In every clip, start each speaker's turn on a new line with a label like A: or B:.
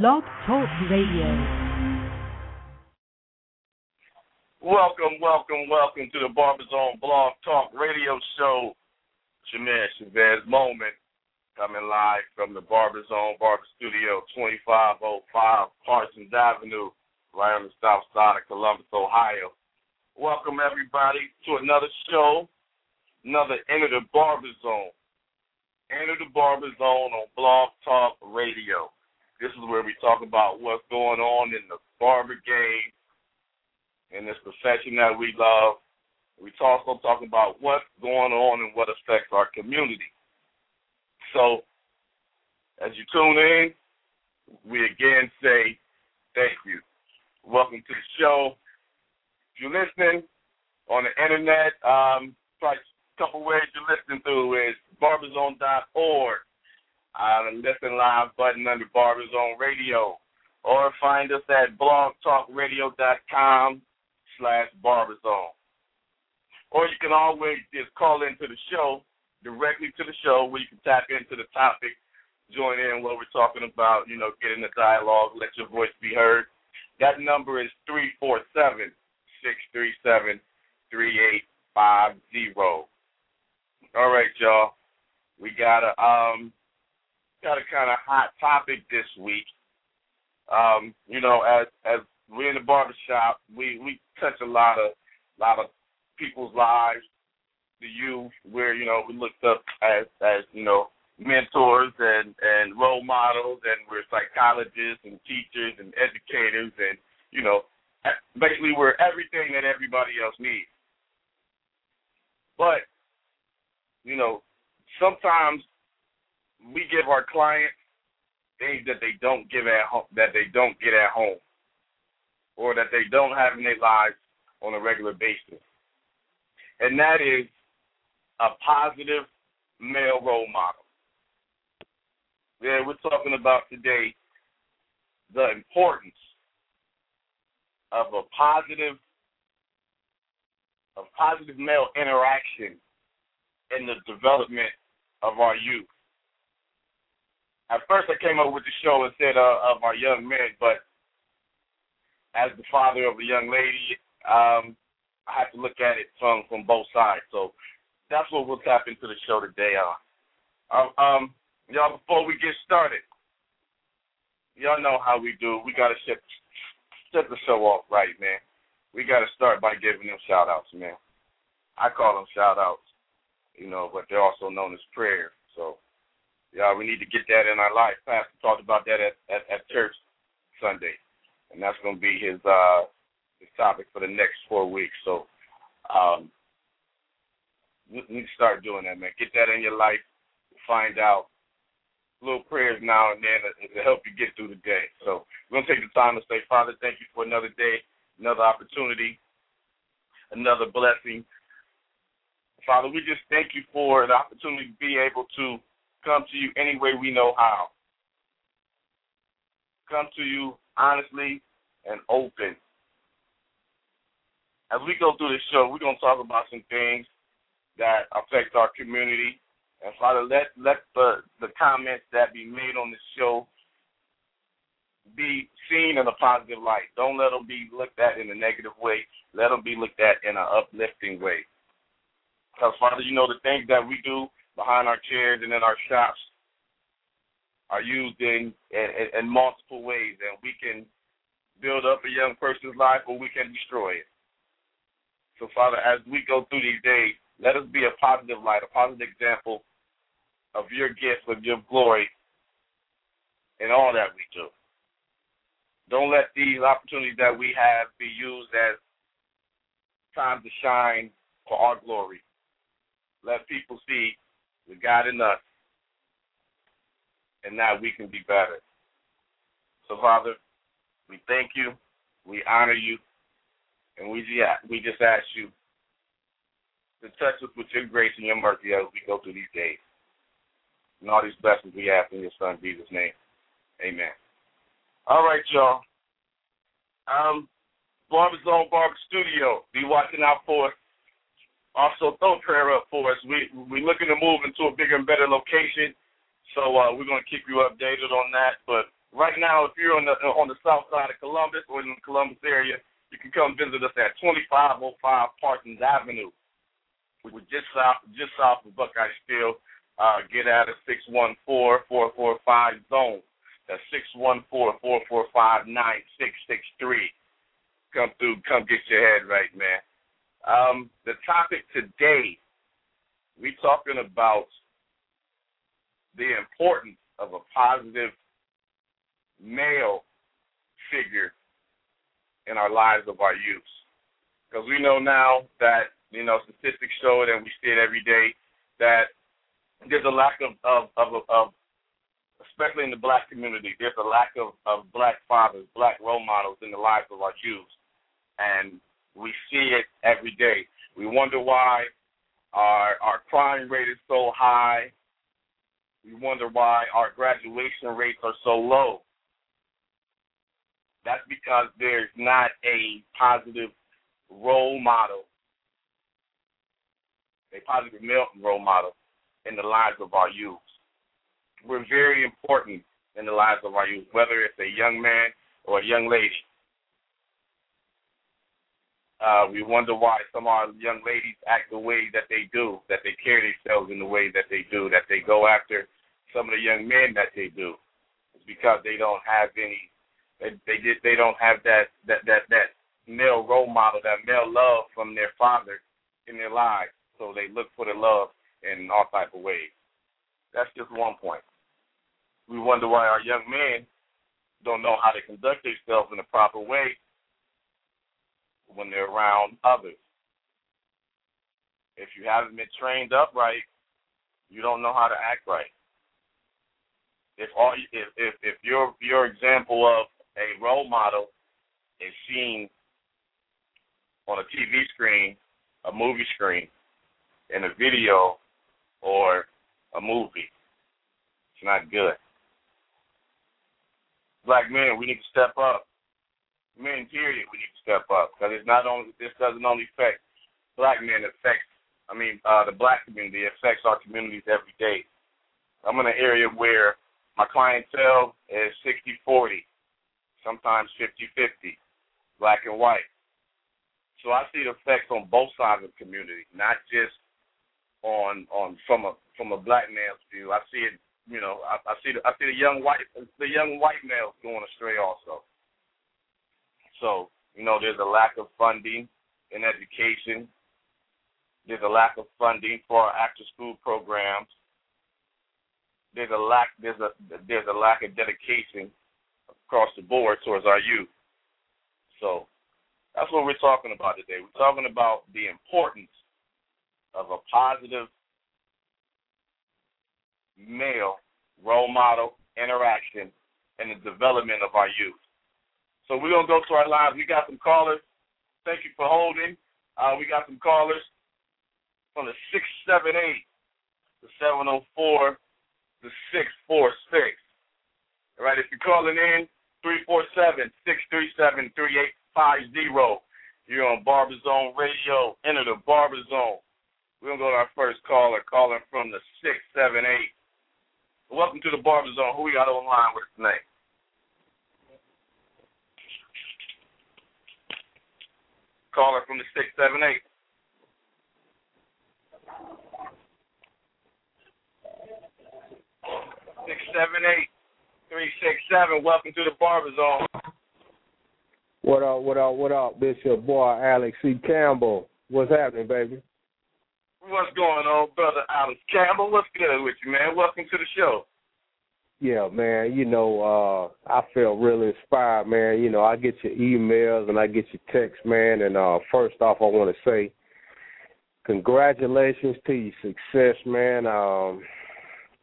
A: Blog Talk Radio.
B: Welcome, welcome, welcome to the Barber Zone Blog Talk Radio Show. Jameer Chavez Moment coming live from the Barber Zone Barber Studio, 2505 Parsons Avenue, right on the south side of Columbus, Ohio. Welcome everybody to another show, another Enter the Barber Zone. Enter the Barber Zone on Blog Talk Radio. This is where we talk about what's going on in the barber game, in this profession that we love. We also talk about what's going on and what affects our community. So, as you tune in, we again say thank you. Welcome to the show. If you're listening on the internet, um, probably a couple ways you're listening through is barberzone.org uh, listen live button under Barber Zone Radio, or find us at blogtalkradio.com slash barberzone. Or you can always just call into the show, directly to the show, where you can tap into the topic, join in what we're talking about, you know, get in the dialogue, let your voice be heard. That number is 347 637 3850. All right, y'all. We got a um got a kind of hot topic this week. Um, you know, as as we're in the barbershop, we we touch a lot of lot of people's lives, the youth, where you know we looked up as as you know mentors and and role models, and we're psychologists and teachers and educators, and you know basically we're everything that everybody else needs. But you know, sometimes we give our clients things that they don't give at home, that they don't get at home, or that they don't have in their lives on a regular basis, and that is a positive male role model. Yeah, we're talking about today the importance of a positive of positive male interaction in the development of our youth at first I came up with the show instead of, of our young men, but as the father of a young lady, um, I have to look at it from from both sides. So that's what we'll tap into the show today. Uh, um, um y'all, before we get started, y'all know how we do. We gotta set set the show off right, man. We gotta start by giving them shout outs, man. I call them shout outs, you know, but they're also known as prayers. So yeah, we need to get that in our life. Pastor talked about that at, at, at church Sunday, and that's going to be his uh, his topic for the next four weeks. So, um, we need to start doing that, man. Get that in your life. Find out little prayers now and then to help you get through the day. So we're gonna take the time to say, Father, thank you for another day, another opportunity, another blessing. Father, we just thank you for the opportunity to be able to come to you any way we know how. Come to you honestly and open. As we go through this show, we're going to talk about some things that affect our community. And Father, let let the the comments that be made on this show be seen in a positive light. Don't let them be looked at in a negative way. Let them be looked at in an uplifting way. Because Father, you know the things that we do behind our chairs and in our shops are used in, in, in multiple ways, and we can build up a young person's life or we can destroy it. So, Father, as we go through these days, let us be a positive light, a positive example of your gift, of your glory in all that we do. Don't let these opportunities that we have be used as time to shine for our glory. Let people see the God in us, and now we can be better. So, Father, we thank you, we honor you, and we we just ask you to touch us with your grace and your mercy as we go through these days. And all these blessings we ask in your son Jesus' name. Amen. All right, y'all. Um, Barber Zone Barber Studio. Be watching out for us also throw prayer up for us. We we're looking to move into a bigger and better location, so uh, we're going to keep you updated on that. But right now, now, if you're on the on the south side of Columbus or in the Columbus area, you can come visit us at 2505 Parsons Avenue. We're just south just south of Buckeye Steel. Uh, get out of 614-445 zone. That's 614-445-9663. Come through, come get your head right, man. Um, the topic today, we talking about the importance of a positive male figure in our lives of our youth. Because we know now that, you know, statistics show it and we see it every day that there's a lack of, of, of, of especially in the black community, there's a lack of, of black fathers, black role models in the lives of our youth. And we see it every day. We wonder why our our crime rate is so high. We wonder why our graduation rates are so low. That's because there's not a positive role model, a positive role model in the lives of our youth. We're very important in the lives of our youth, whether it's a young man or a young lady. Uh, we wonder why some of our young ladies act the way that they do, that they carry themselves in the way that they do, that they go after some of the young men that they do. It's because they don't have any, they they, they don't have that that that that male role model, that male love from their father in their lives. So they look for the love in all type of ways. That's just one point. We wonder why our young men don't know how to conduct themselves in a proper way when they're around others. If you haven't been trained up right, you don't know how to act right. If all if if, if your your example of a role model is seen on a TV screen, a movie screen, in a video or a movie, it's not good. Black men, we need to step up men, period, we need to step up because it's not only this doesn't only affect black men, it affects I mean uh, the black community, it affects our communities every day. I'm in an area where my clientele is 60-40, sometimes 50-50, black and white. So I see the effects on both sides of the community, not just on on from a from a black man's view. I see it, you know, I, I see the, I see the young white the young white males going astray also. So, you know, there's a lack of funding in education. There's a lack of funding for our after school programs. There's a lack there's a there's a lack of dedication across the board towards our youth. So that's what we're talking about today. We're talking about the importance of a positive male role model interaction in the development of our youth. So we're gonna go to our lines. We got some callers. Thank you for holding. Uh, we got some callers from the six seven eight, the seven oh four, the six four six. All right, if you're calling in, three four seven six three seven three eight five zero. You're on Barber Zone Radio. Enter the Barber Zone. We're gonna go to our first caller, calling from the six seven eight. Welcome to the Barber Zone. Who we got on line with tonight? Caller from the 678. Six seven eight three six seven. Welcome to the Barber Zone.
A: What up? What up? What up? This your boy Alex C. Campbell. What's happening, baby?
B: What's going on, brother Alex Campbell? What's good with you, man? Welcome to the show.
A: Yeah, man. You know, uh, I felt really inspired, man. You know, I get your emails and I get your texts, man. And uh, first off, I want to say congratulations to your success, man. Um,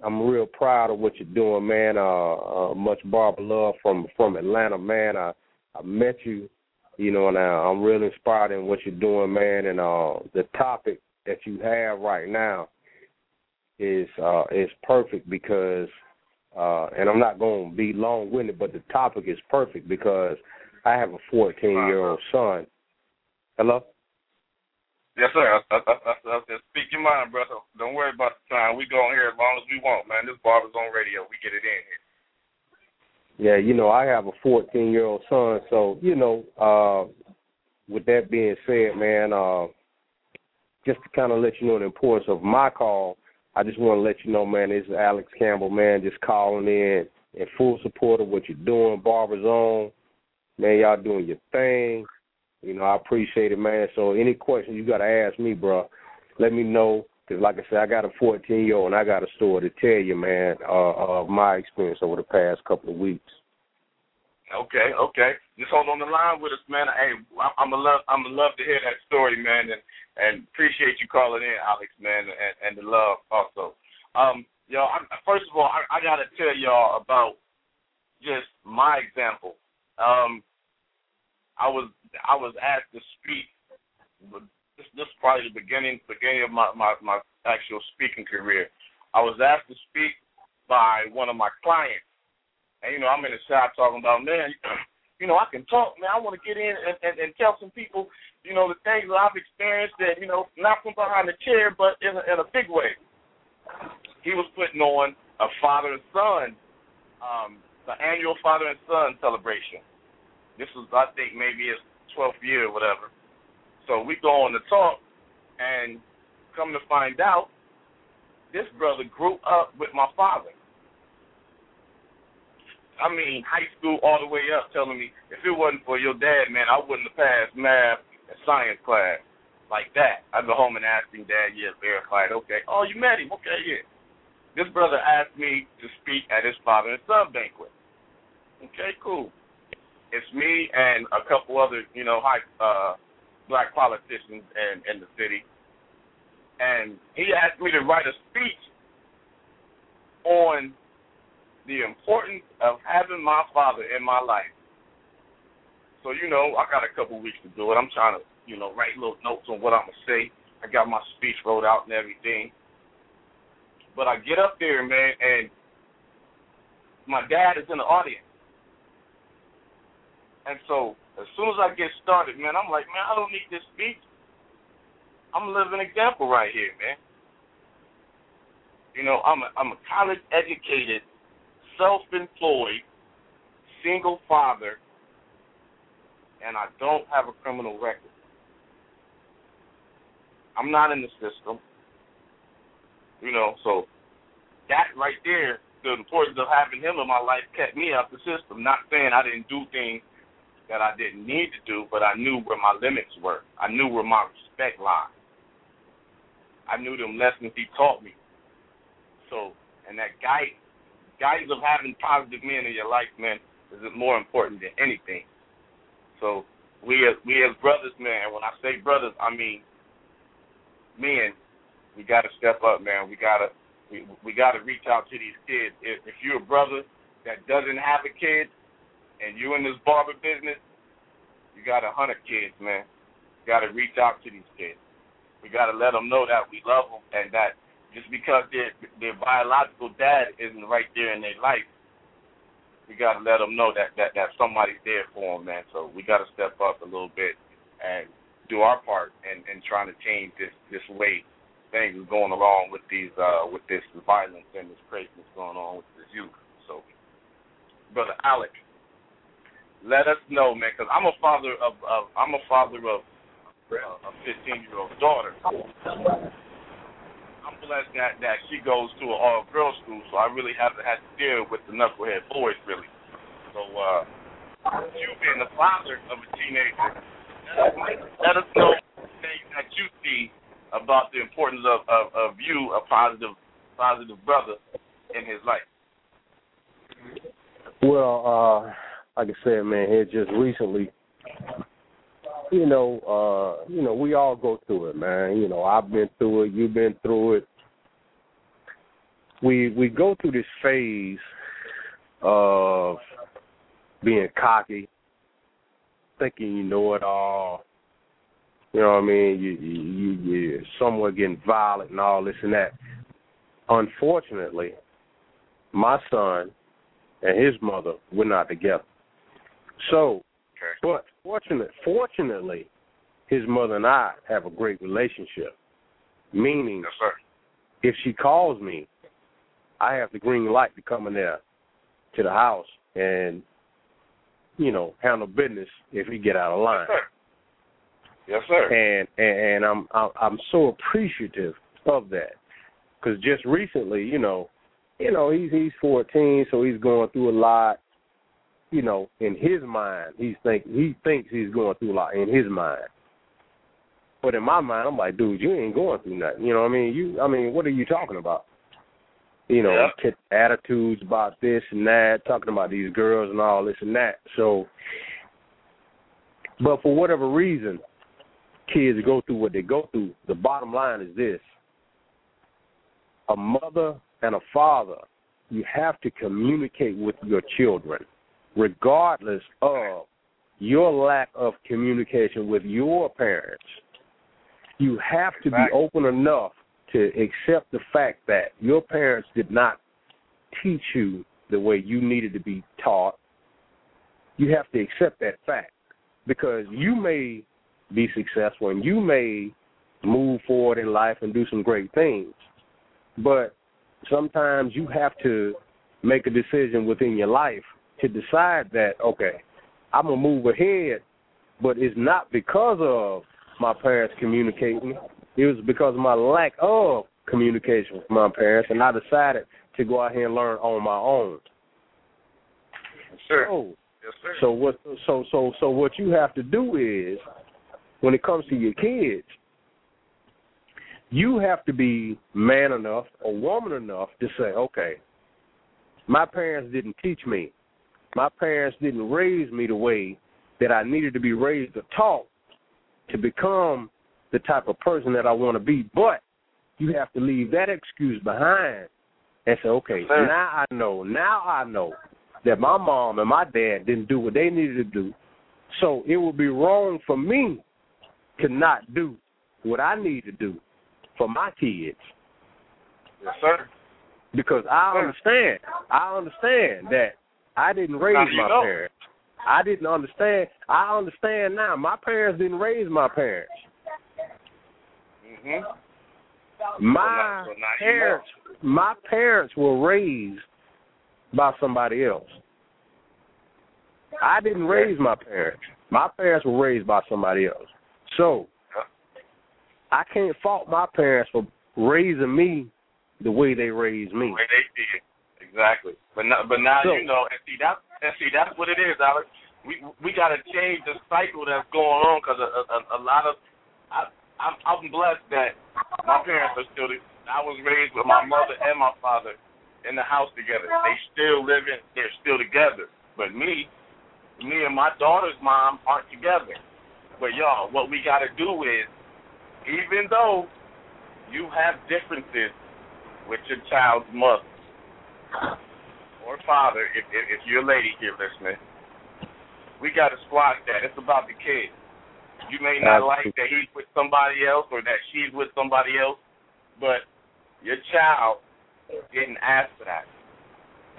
A: I'm real proud of what you're doing, man. Uh, uh, much barber love from from Atlanta, man. I I met you, you know, and uh, I'm really inspired in what you're doing, man. And uh, the topic that you have right now is uh, is perfect because uh, and I'm not going to be long winded, but the topic is perfect because I have a 14 year old son. Hello?
B: Yes, sir. I, I, I, I said, speak your mind, brother. Don't worry about the time. We go on here as long as we want, man. This Barber Zone radio. We get it in here.
A: Yeah, you know, I have a 14 year old son, so you know, uh, with that being said, man, uh, just to kind of let you know the importance of my call, I just want to let you know, man, this is Alex Campbell, man, just calling in in full support of what you're doing, Barber Zone. Man, y'all doing your thing. You know, I appreciate it, man. So any questions you got to ask me, bro, let me know. Because, like I said, I got a 14 year old and I got a story to tell you, man, uh, of my experience over the past couple of weeks.
B: Okay, okay. Just hold on the line with us, man. Hey, I'm gonna love, I'm gonna love to hear that story, man, and and appreciate you calling in, Alex, man, and and the love also. Um, yo, I, first of all, I, I gotta tell y'all about just my example. Um, I was I was asked to speak. This this is probably the beginning beginning of my my my actual speaking career. I was asked to speak by one of my clients and you know, I'm in the shop talking about, man, you know, I can talk, man. I want to get in and, and, and tell some people, you know, the things that I've experienced that, you know, not from behind the chair, but in a, in a big way. He was putting on a father and son, um, the annual father and son celebration. This was, I think, maybe his 12th year or whatever. So we go on to talk, and come to find out, this brother grew up with my father. I mean, high school all the way up, telling me if it wasn't for your dad, man, I wouldn't have passed math and science class like that. I'd go home and ask him, Dad, yeah, verified. Okay. Oh, you met him? Okay, yeah. This brother asked me to speak at his father and son banquet. Okay, cool. It's me and a couple other, you know, high uh black politicians in, in the city. And he asked me to write a speech on the importance of having my father in my life. So, you know, I got a couple weeks to do it. I'm trying to, you know, write little notes on what I'm to say. I got my speech wrote out and everything. But I get up there, man, and my dad is in the audience. And so, as soon as I get started, man, I'm like, man, I don't need this speech. I'm a living example right here, man. You know, I'm a, I'm a college educated self-employed, single father, and I don't have a criminal record. I'm not in the system. You know, so that right there, the importance of having him in my life kept me out the system. Not saying I didn't do things that I didn't need to do, but I knew where my limits were. I knew where my respect lied. I knew them lessons he taught me. So, and that guidance guidance of having positive men in your life, man, is more important than anything. So we as we as brothers, man. When I say brothers, I mean men. We got to step up, man. We gotta we we got to reach out to these kids. If, if you're a brother that doesn't have a kid and you're in this barber business, you got a hundred kids, man. You got to reach out to these kids. We got to let them know that we love them and that just because their their biological dad isn't right there in their life, we got to let them know that that that somebody's there for them, man. So we got to step up a little bit and do our part in in trying to change this this way things is going along with these uh with this violence and this craziness going on with this youth. So, brother Alec, let us know, man, because I'm a father of, of I'm a father of a 15 year old daughter. I'm blessed that that she goes to an all girls school, so I really haven't had to deal with the knucklehead boys really. So uh, you being the father of a teenager, let us know things that you see about the importance of, of, of you, a positive positive brother in his life.
A: Well, uh, like I said, man, here just recently, you know, uh, you know, we all go through it, man. You know, I've been through it, you've been through it. We we go through this phase of being cocky, thinking you know it all. You know what I mean? You you you somewhere getting violent and all this and that. Unfortunately, my son and his mother were not together. So but fortunate, fortunately, his mother and I have a great relationship. Meaning,
B: yes,
A: if she calls me, I have the green light to come in there to the house and you know handle business if he get out of line.
B: Yes, sir. Yes, sir.
A: And and, and I'm I'm so appreciative of that because just recently, you know, you know he's he's 14, so he's going through a lot. You know, in his mind, he's think he thinks he's going through a lot in his mind. But in my mind, I'm like, dude, you ain't going through nothing. You know what I mean? You, I mean, what are you talking about? You know,
B: yeah.
A: attitudes about this and that, talking about these girls and all this and that. So, but for whatever reason, kids go through what they go through. The bottom line is this: a mother and a father, you have to communicate with your children, regardless of your lack of communication with your parents you have to be open enough to accept the fact that your parents did not teach you the way you needed to be taught. You have to accept that fact because you may be successful and you may move forward in life and do some great things. But sometimes you have to make a decision within your life to decide that, okay, I'm going to move ahead, but it's not because of my parents communicating. It was because of my lack of communication with my parents, and I decided to go out here and learn on my own.
B: Sure.
A: So,
B: yes, sir.
A: So what? So so so what you have to do is, when it comes to your kids, you have to be man enough or woman enough to say, okay, my parents didn't teach me. My parents didn't raise me the way that I needed to be raised or taught to become the type of person that I want to be. But you have to leave that excuse behind and say, okay, now I know, now I know that my mom and my dad didn't do what they needed to do. So it would be wrong for me to not do what I need to do for my kids.
B: Yes, sir.
A: Because I understand, I understand that I didn't raise my
B: know.
A: parents. I didn't understand. I understand now. My parents didn't raise my parents.
B: Mhm.
A: My
B: so so now
A: parents, my parents were raised by somebody else. I didn't raise my parents. My parents were raised by somebody else. So I can't fault my parents for raising me the way they raised me.
B: The way they did. Exactly. But now, but now
A: So-
B: you know, and see that, and see that's what it is, Alex. We we got to change the cycle that's going on because a, a, a lot of I I'm, I'm blessed that my parents are still. I was raised with my mother and my father in the house together. They still living. They're still together. But me, me and my daughter's mom aren't together. But y'all, what we got to do is, even though you have differences with your child's mother or father, if if, if you're a lady here listening, we got to squash that. It's about the kid. You may not like that he's with somebody else or that she's with somebody else, but your child didn't ask for that.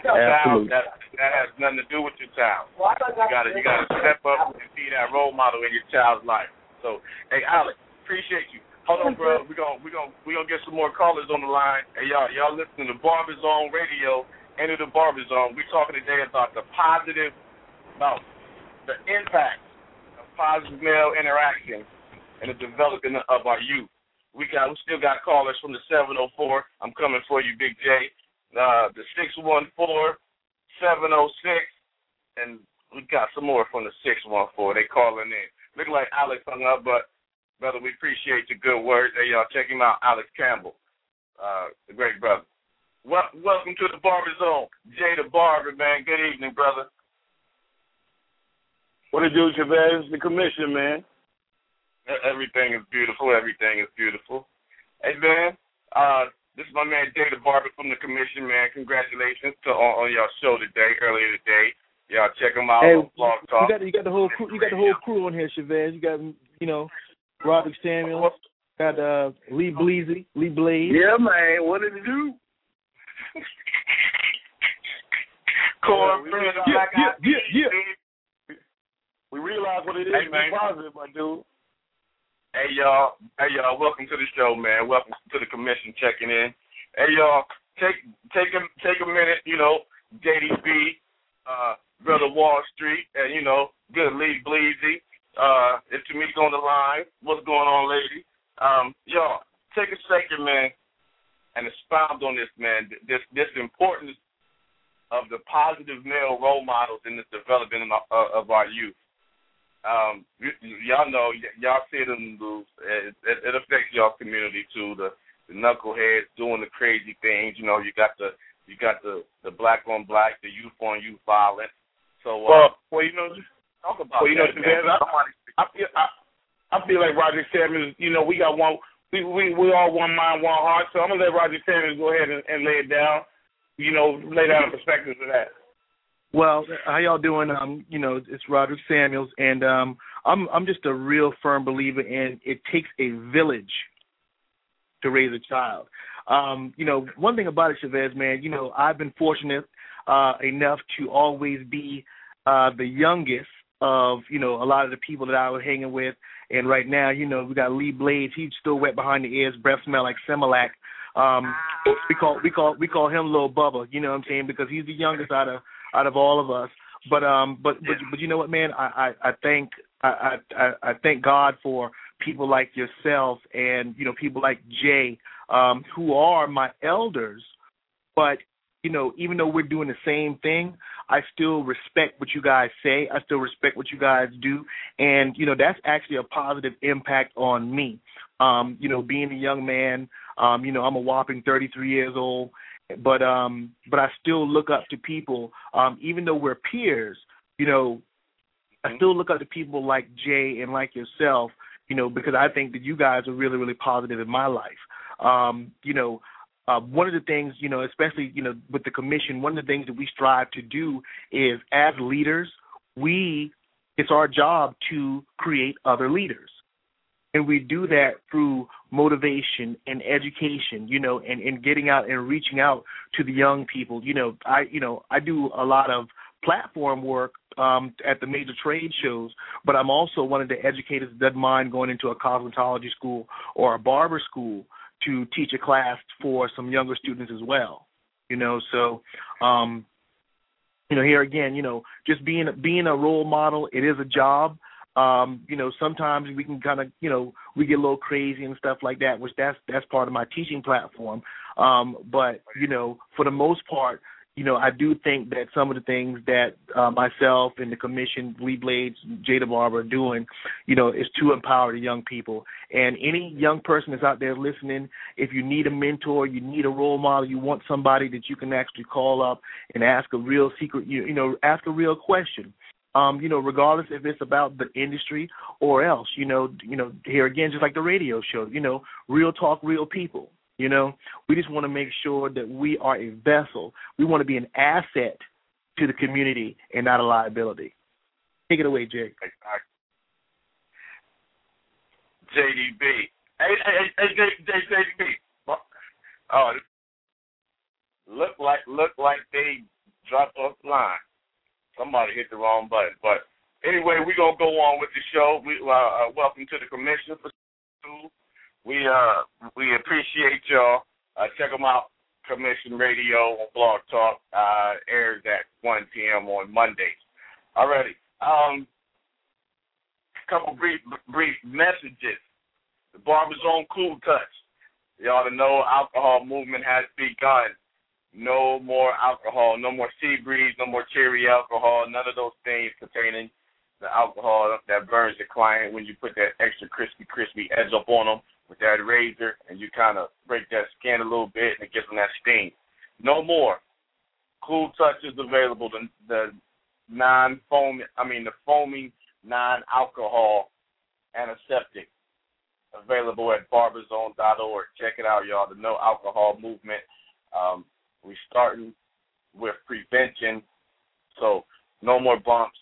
B: Your child,
A: Absolutely.
B: that that has nothing to do with your child. You gotta you gotta step up and be that role model in your child's life. So, hey Alex, appreciate you. Hold on, bro. We gonna we gonna we gonna get some more callers on the line. Hey y'all, y'all listening to Barber Zone Radio. Enter the Barber Zone. We're talking today about the positive, about the impact of positive male interaction in the development of our youth. We got we still got callers from the 704. I'm coming for you, Big J. Uh, the 614, 706, and we got some more from the 614. They calling in. Look like Alex hung up, but brother, we appreciate your good words. Hey, y'all, check him out, Alex Campbell, uh, the great brother. Well, welcome to the Barber Zone, Jay the Barber, man. Good evening, brother.
C: What it do, Chavez? The commission, man.
B: Everything is beautiful. Everything is beautiful. Hey, man, uh, this is my man Jay the Barber from the commission, man. Congratulations to on, on y'all show today, earlier today. Y'all check them out
D: Hey,
B: on Blog
D: you
B: Talk.
D: got you got the whole crew. You got the whole crew on here, Chavez. You got you know, Robert Samuel. Got uh, Lee Bleezy, Lee Blaze.
C: Yeah, man. What did it do?
B: Cornbread,
C: Yeah,
B: black
C: yeah,
B: eyed
C: yeah, yeah. We realize what it is.
B: Hey,
C: Be
B: man.
C: positive, my dude.
B: Hey y'all, hey y'all, welcome to the show, man. Welcome to the commission checking in. Hey y'all, take take a take a minute, you know, JDB, uh, Brother Wall Street, and you know, good Lee Bleezy. Uh, if Tamika on the line, what's going on, lady? Um, y'all, take a second, man, and expound on this, man. This this importance of the positive male role models in the development of, uh, our youth. Um, y- y'all know, y- y'all see it in the news. It, it, it affects y'all community too. The, the knuckleheads doing the crazy things. You know, you got the you got the the black on black, the youth on youth violence. So, uh,
C: Well, well, you know,
B: talk about
C: well, you know,
B: that, man.
C: Chavez, I- I feel I, I feel like Roger Samuels. You know, we got one. We we we all one mind, one heart. So I'm gonna let Roger Samuels go ahead and, and lay it down. You know, lay down the perspectives of that.
D: Well, how y'all doing? Um, you know, it's Roderick Samuels, and um, I'm I'm just a real firm believer in it takes a village to raise a child. Um, you know, one thing about it, Chavez, man, you know, I've been fortunate uh, enough to always be uh, the youngest of you know a lot of the people that I was hanging with, and right now, you know, we got Lee Blades. He's still wet behind the ears, breath smell like Similac. Um, we call we call we call him Little Bubba. You know what I'm saying? Because he's the youngest out of out of all of us. But um, but but but you know what, man? I I, I thank I, I I thank God for people like yourself and you know people like Jay, um, who are my elders. But you know, even though we're doing the same thing, I still respect what you guys say. I still respect what you guys do, and you know that's actually a positive impact on me. Um, you know, being a young man, um, you know, I'm a whopping 33 years old, but um, but I still look up to people, um, even though we're peers. You know, I still look up to people like Jay and like yourself. You know, because I think that you guys are really, really positive in my life. Um, you know, uh, one of the things, you know, especially, you know, with the commission, one of the things that we strive to do is as leaders, we, it's our job to create other leaders. And we do that through motivation and education, you know, and, and getting out and reaching out to the young people. You know, I, you know, I do a lot of platform work um, at the major trade shows, but I'm also one of the educators that doesn't mind going into a cosmetology school or a barber school to teach a class for some younger students as well. You know, so um, you know, here again, you know, just being being a role model, it is a job. Um, you know, sometimes we can kind of, you know, we get a little crazy and stuff like that, which that's that's part of my teaching platform. Um, but you know, for the most part, you know, I do think that some of the things that uh, myself and the commission, Lee Blades, Jay the Barber are doing, you know, is to empower the young people. And any young person that's out there listening, if you need a mentor, you need a role model, you want somebody that you can actually call up and ask a real secret, you, you know, ask a real question. Um, you know, regardless if it's about the industry or else, you know, you know, here again, just like the radio show, you know, real talk, real people. You know, we just want to make sure that we are a vessel. We want to be an asset to the community and not a liability. Take it away, Jay.
B: JDB. Hey, hey, hey, hey, JDB. Oh, look like look like they dropped off the line. Somebody hit the wrong button. But anyway, we're gonna go on with the show. We uh, uh, welcome to the commission for two. We uh we appreciate y'all. Uh, check them out. Commission Radio on Blog Talk uh, airs at 1 p.m. on Mondays. Alrighty. Um, couple brief brief messages. The Barber Zone Cool Touch. Y'all to know alcohol movement has begun. No more alcohol, no more sea breeze, no more cherry alcohol, none of those things containing the alcohol that burns the client when you put that extra crispy, crispy edge up on them with that razor and you kind of break that skin a little bit and it gives them that sting. No more. Cool Touch is available. The, the non-foaming, I mean the foaming non-alcohol antiseptic available at barberzone.org. Check it out, y'all. The no alcohol movement. Um, we starting with prevention, so no more bumps,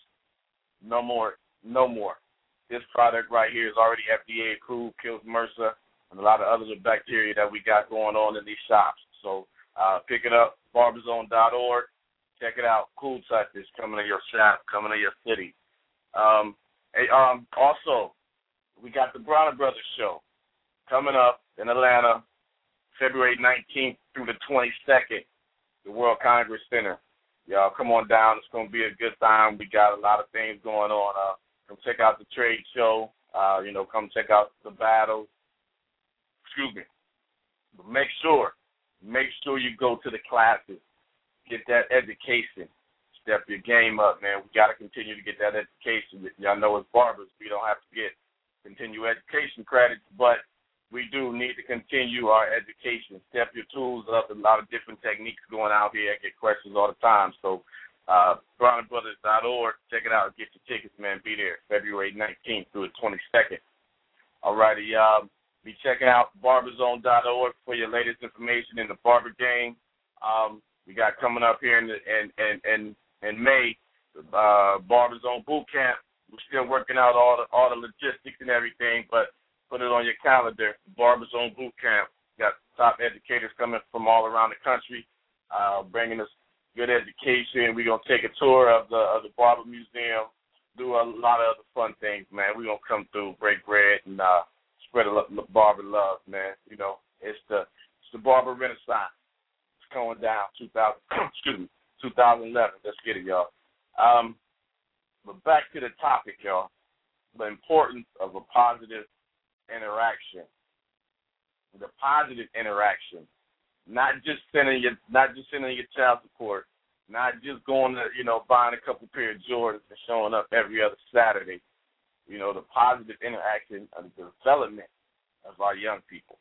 B: no more, no more. This product right here is already FDA approved, kills MRSA and a lot of other bacteria that we got going on in these shops. So uh, pick it up, barberzone.org. Check it out. Cool Touch is coming to your shop, coming to your city. Um, hey, um, also, we got the Bronner Brothers show coming up in Atlanta, February 19th through the 22nd, the World Congress Center. Y'all come on down. It's gonna be a good time. We got a lot of things going on. Uh, come check out the trade show. Uh, you know, come check out the battles. Excuse me. But make sure, make sure you go to the classes. Get that education. Step your game up, man. We got to continue to get that education. Y'all know as barbers, we don't have to get continue education credits, but we do need to continue our education. Step your tools up. A lot of different techniques going out here. I get questions all the time. So, uh, BronnerBrothers.org. Check it out. Get your tickets, man. Be there February 19th through the 22nd. All righty. Um, be checking out barberzone.org for your latest information in the barber game. Um, we got coming up here in the, in in in, in May, uh, Barberzone Boot Camp. We're still working out all the all the logistics and everything, but put it on your calendar. Barberzone Boot Camp. Got top educators coming from all around the country, uh, bringing us good education. We're gonna take a tour of the of the Barber Museum, do a lot of other fun things, man. We're gonna come through, break bread, and uh, spread a of barber love, man. You know, it's the it's the barber renaissance. It's going down 2000. excuse me, 2011. Let's get it, y'all. Um, but back to the topic, y'all. The importance of a positive interaction. The positive interaction. Not just sending your not just sending your child support, not just going to, you know, buying a couple pair of Jordans and showing up every other Saturday. You know, the positive interaction and the development of our young people.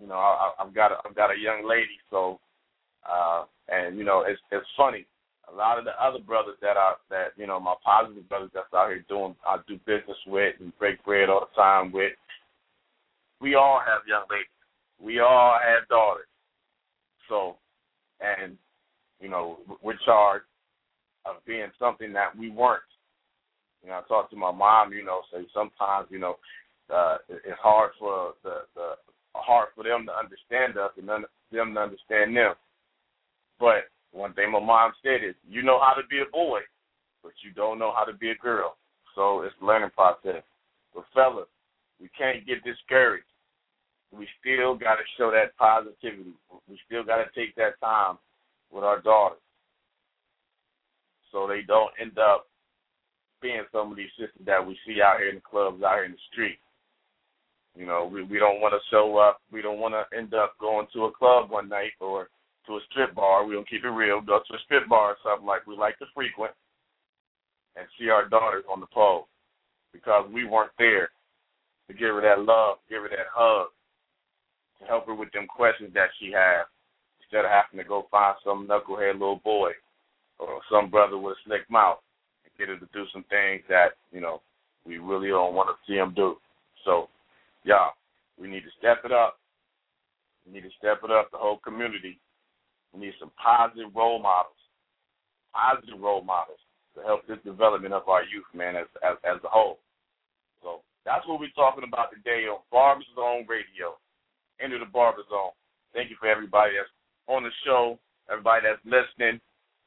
B: You know, I, I've got a, I've got a young lady, so uh, and you know, it's it's funny. A lot of the other brothers that are that you know my positive brothers that's out here doing I do business with and break bread all the time with. We all have young ladies. We all have daughters. So, and you know, we're charged of being something that we weren't. You know, I talk to my mom. You know, say sometimes you know uh, it's hard for the the hard for them to understand us and them to understand them. But one thing my mom said is, you know how to be a boy, but you don't know how to be a girl. So it's a learning process. But fellas, we can't get discouraged. We still got to show that positivity. We still got to take that time with our daughters, so they don't end up being some of these sisters that we see out here in the clubs, out here in the street. You know, we we don't want to show up. We don't want to end up going to a club one night or to a strip bar. We don't keep it real. Go to a strip bar or something like we like to frequent, and see our daughters on the pole because we weren't there to give her that love, give her that hug, to help her with them questions that she has, instead of having to go find some knucklehead little boy or some brother with a slick mouth get her to do some things that you know we really don't want to see them do. So y'all, we need to step it up. We need to step it up, the whole community. We need some positive role models, positive role models to help this development of our youth, man, as as, as a whole. So that's what we're talking about today on Barber Zone Radio. Into the Barber Zone. Thank you for everybody that's on the show, everybody that's listening.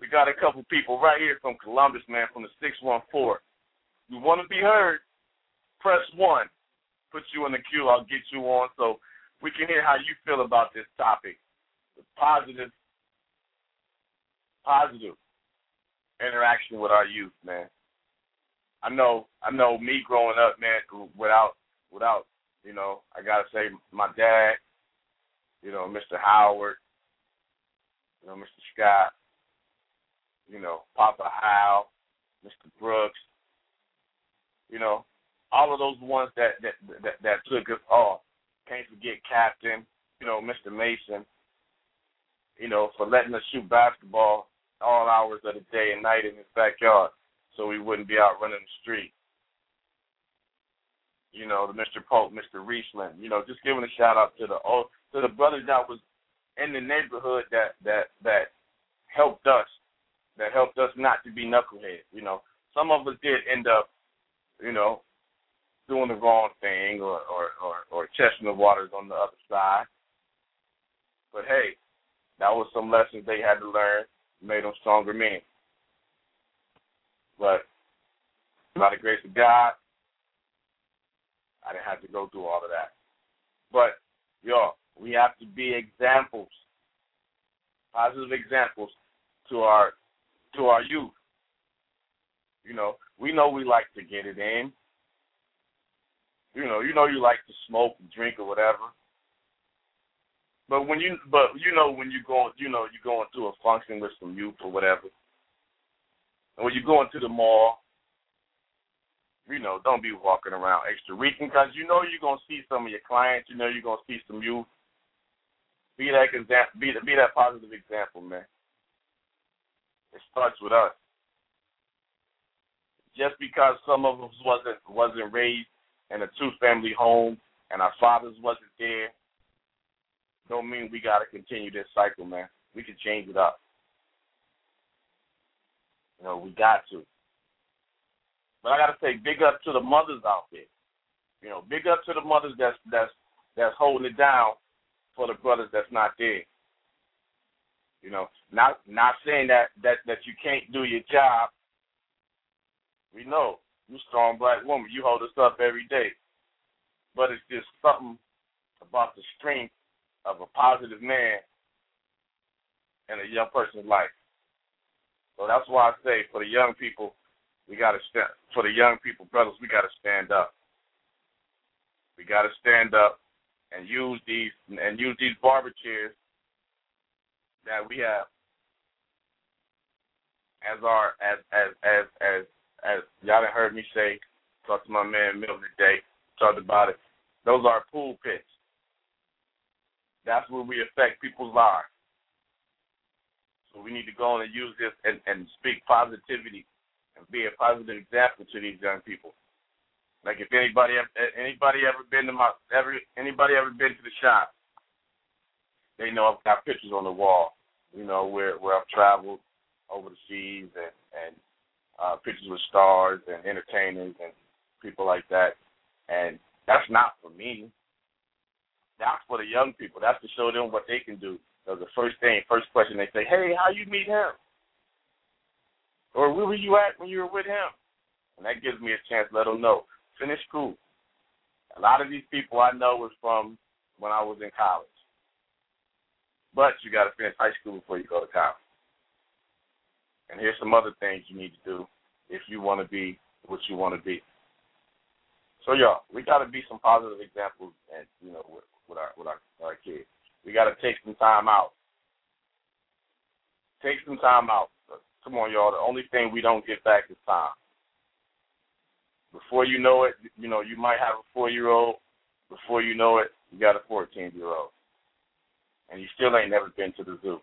B: We got a couple people right here from Columbus, man, from the 614. You want to be heard? Press 1 put you in the queue. I'll get you on so we can hear how you feel about this topic. The positive, positive interaction with our youth, man. I know, I know me growing up, man, without, without, you know, I gotta say, my dad, you know, Mr. Howard, you know, Mr. Scott, you know, Papa Hal, Mr. Brooks, you know, all of those ones that that that, that took us off. Can't forget Captain, you know, Mr. Mason, you know, for letting us shoot basketball all hours of the day and night in his backyard, so we wouldn't be out running the street. You know, the Mr. Pope, Mr. Riesland, you know, just giving a shout out to the old to the brothers that was in the neighborhood that that that helped us, that helped us not to be knuckleheads. You know, some of us did end up, you know, doing the wrong thing or or or, or testing the waters on the other side. But hey, that was some lessons they had to learn, made them stronger men. But by the grace of God, I didn't have to go through all of that. But y'all, we have to be examples, positive examples to our to our youth. You know, we know we like to get it in. You know, you know you like to smoke and drink or whatever. But when you but you know when you go you know you're going into a function with some youth or whatever. And when you go into the mall, you know, don't be walking around extra reeking because you know you're gonna see some of your clients. You know you're gonna see some youth. Be that example. Be be that positive example, man. It starts with us. Just because some of us wasn't wasn't raised in a two family home and our fathers wasn't there, don't mean we gotta continue this cycle, man. We can change it up. You know, we got to. But I gotta say, big up to the mothers out there. You know, big up to the mothers that's that's that's holding it down for the brothers that's not there. You know, not not saying that that that you can't do your job. We know you strong black woman. You hold us up every day. But it's just something about the strength of a positive man in a young person's life. So that's why I say for the young people, we gotta stand for the young people, brothers, we gotta stand up. We gotta stand up and use these and use these barber chairs that we have as our as as as as as y'all have heard me say, talk to my man Milton today, talked about it. Those are pool pits. That's where we affect people's lives. So we need to go on and use this and, and speak positivity and be a positive example to these young people. Like if anybody anybody ever been to my ever anybody ever been to the shop, they know I've got pictures on the wall. You know where where I've traveled over the seas and and uh, pictures with stars and entertainers and people like that. And that's not for me. That's for the young people. That's to show them what they can do. So the first thing, first question they say, "Hey, how you meet him?" Or where were you at when you were with him? And that gives me a chance to let them know. Finish school. A lot of these people I know was from when I was in college. But you got to finish high school before you go to college. And here's some other things you need to do if you want to be what you want to be. So y'all, we got to be some positive examples, and you know, with, with our with our, our kids. We got to take some time out. Take some time out. Come on, y'all. The only thing we don't get back is time. Before you know it, you know, you might have a four year old. Before you know it, you got a fourteen year old. And you still ain't never been to the zoo.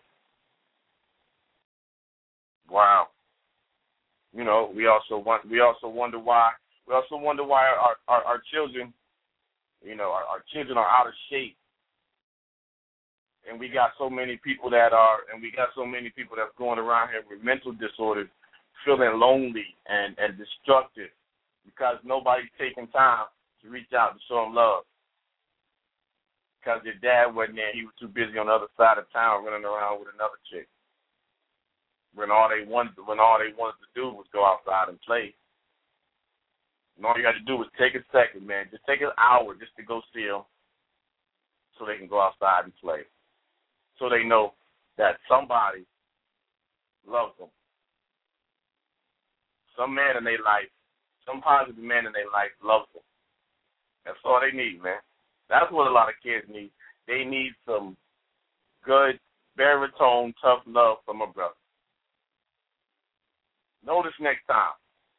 B: Wow. You know, we also want we also wonder why we also wonder why our our, our children, you know, our, our children are out of shape and we got so many people that are, and we got so many people that's going around here with mental disorders, feeling lonely and and destructive because nobody's taking time to reach out and show them love. Because your dad wasn't there, he was too busy on the other side of town running around with another chick. When all they wanted, when all they wanted to do was go outside and play. And all you got to do was take a second, man. Just take an hour just to go see them, so they can go outside and play so they know that somebody loves them. Some man in their life, some positive man in their life loves them. That's all they need, man. That's what a lot of kids need. They need some good baritone, tough love from a brother. Notice next time,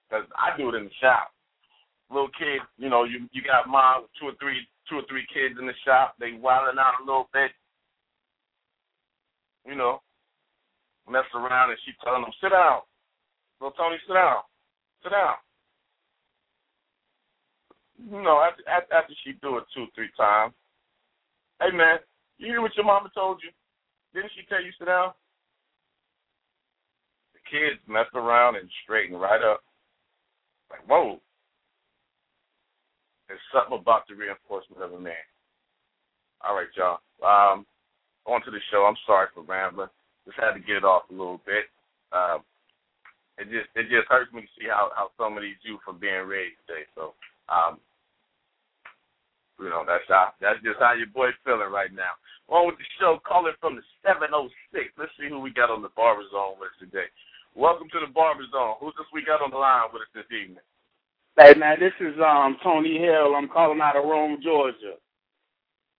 B: because I do it in the shop. Little kids, you know, you you got mom, two or three, two or three kids in the shop. They wilding out a little bit you know, mess around and she telling them, sit down. Little Tony, sit down. Sit down. Know, after, after she do it two, three times, hey man, you hear what your mama told you? Didn't she tell you sit down? The kids mess around and straighten right up. Like, whoa. There's something about the reinforcement of a man. All right, y'all. Um, on to the show. I'm sorry for rambling. Just had to get it off a little bit. Um, it just it just hurts me to see how how some of these youth are being raised today. So um, You know, that's how that's just how your boy feeling right now. On with the show, calling from the seven oh six. Let's see who we got on the barber zone with today. Welcome to the barber zone. Who's this we got on the line with us this evening?
E: Hey man, this is um Tony Hill. I'm calling out of Rome, Georgia.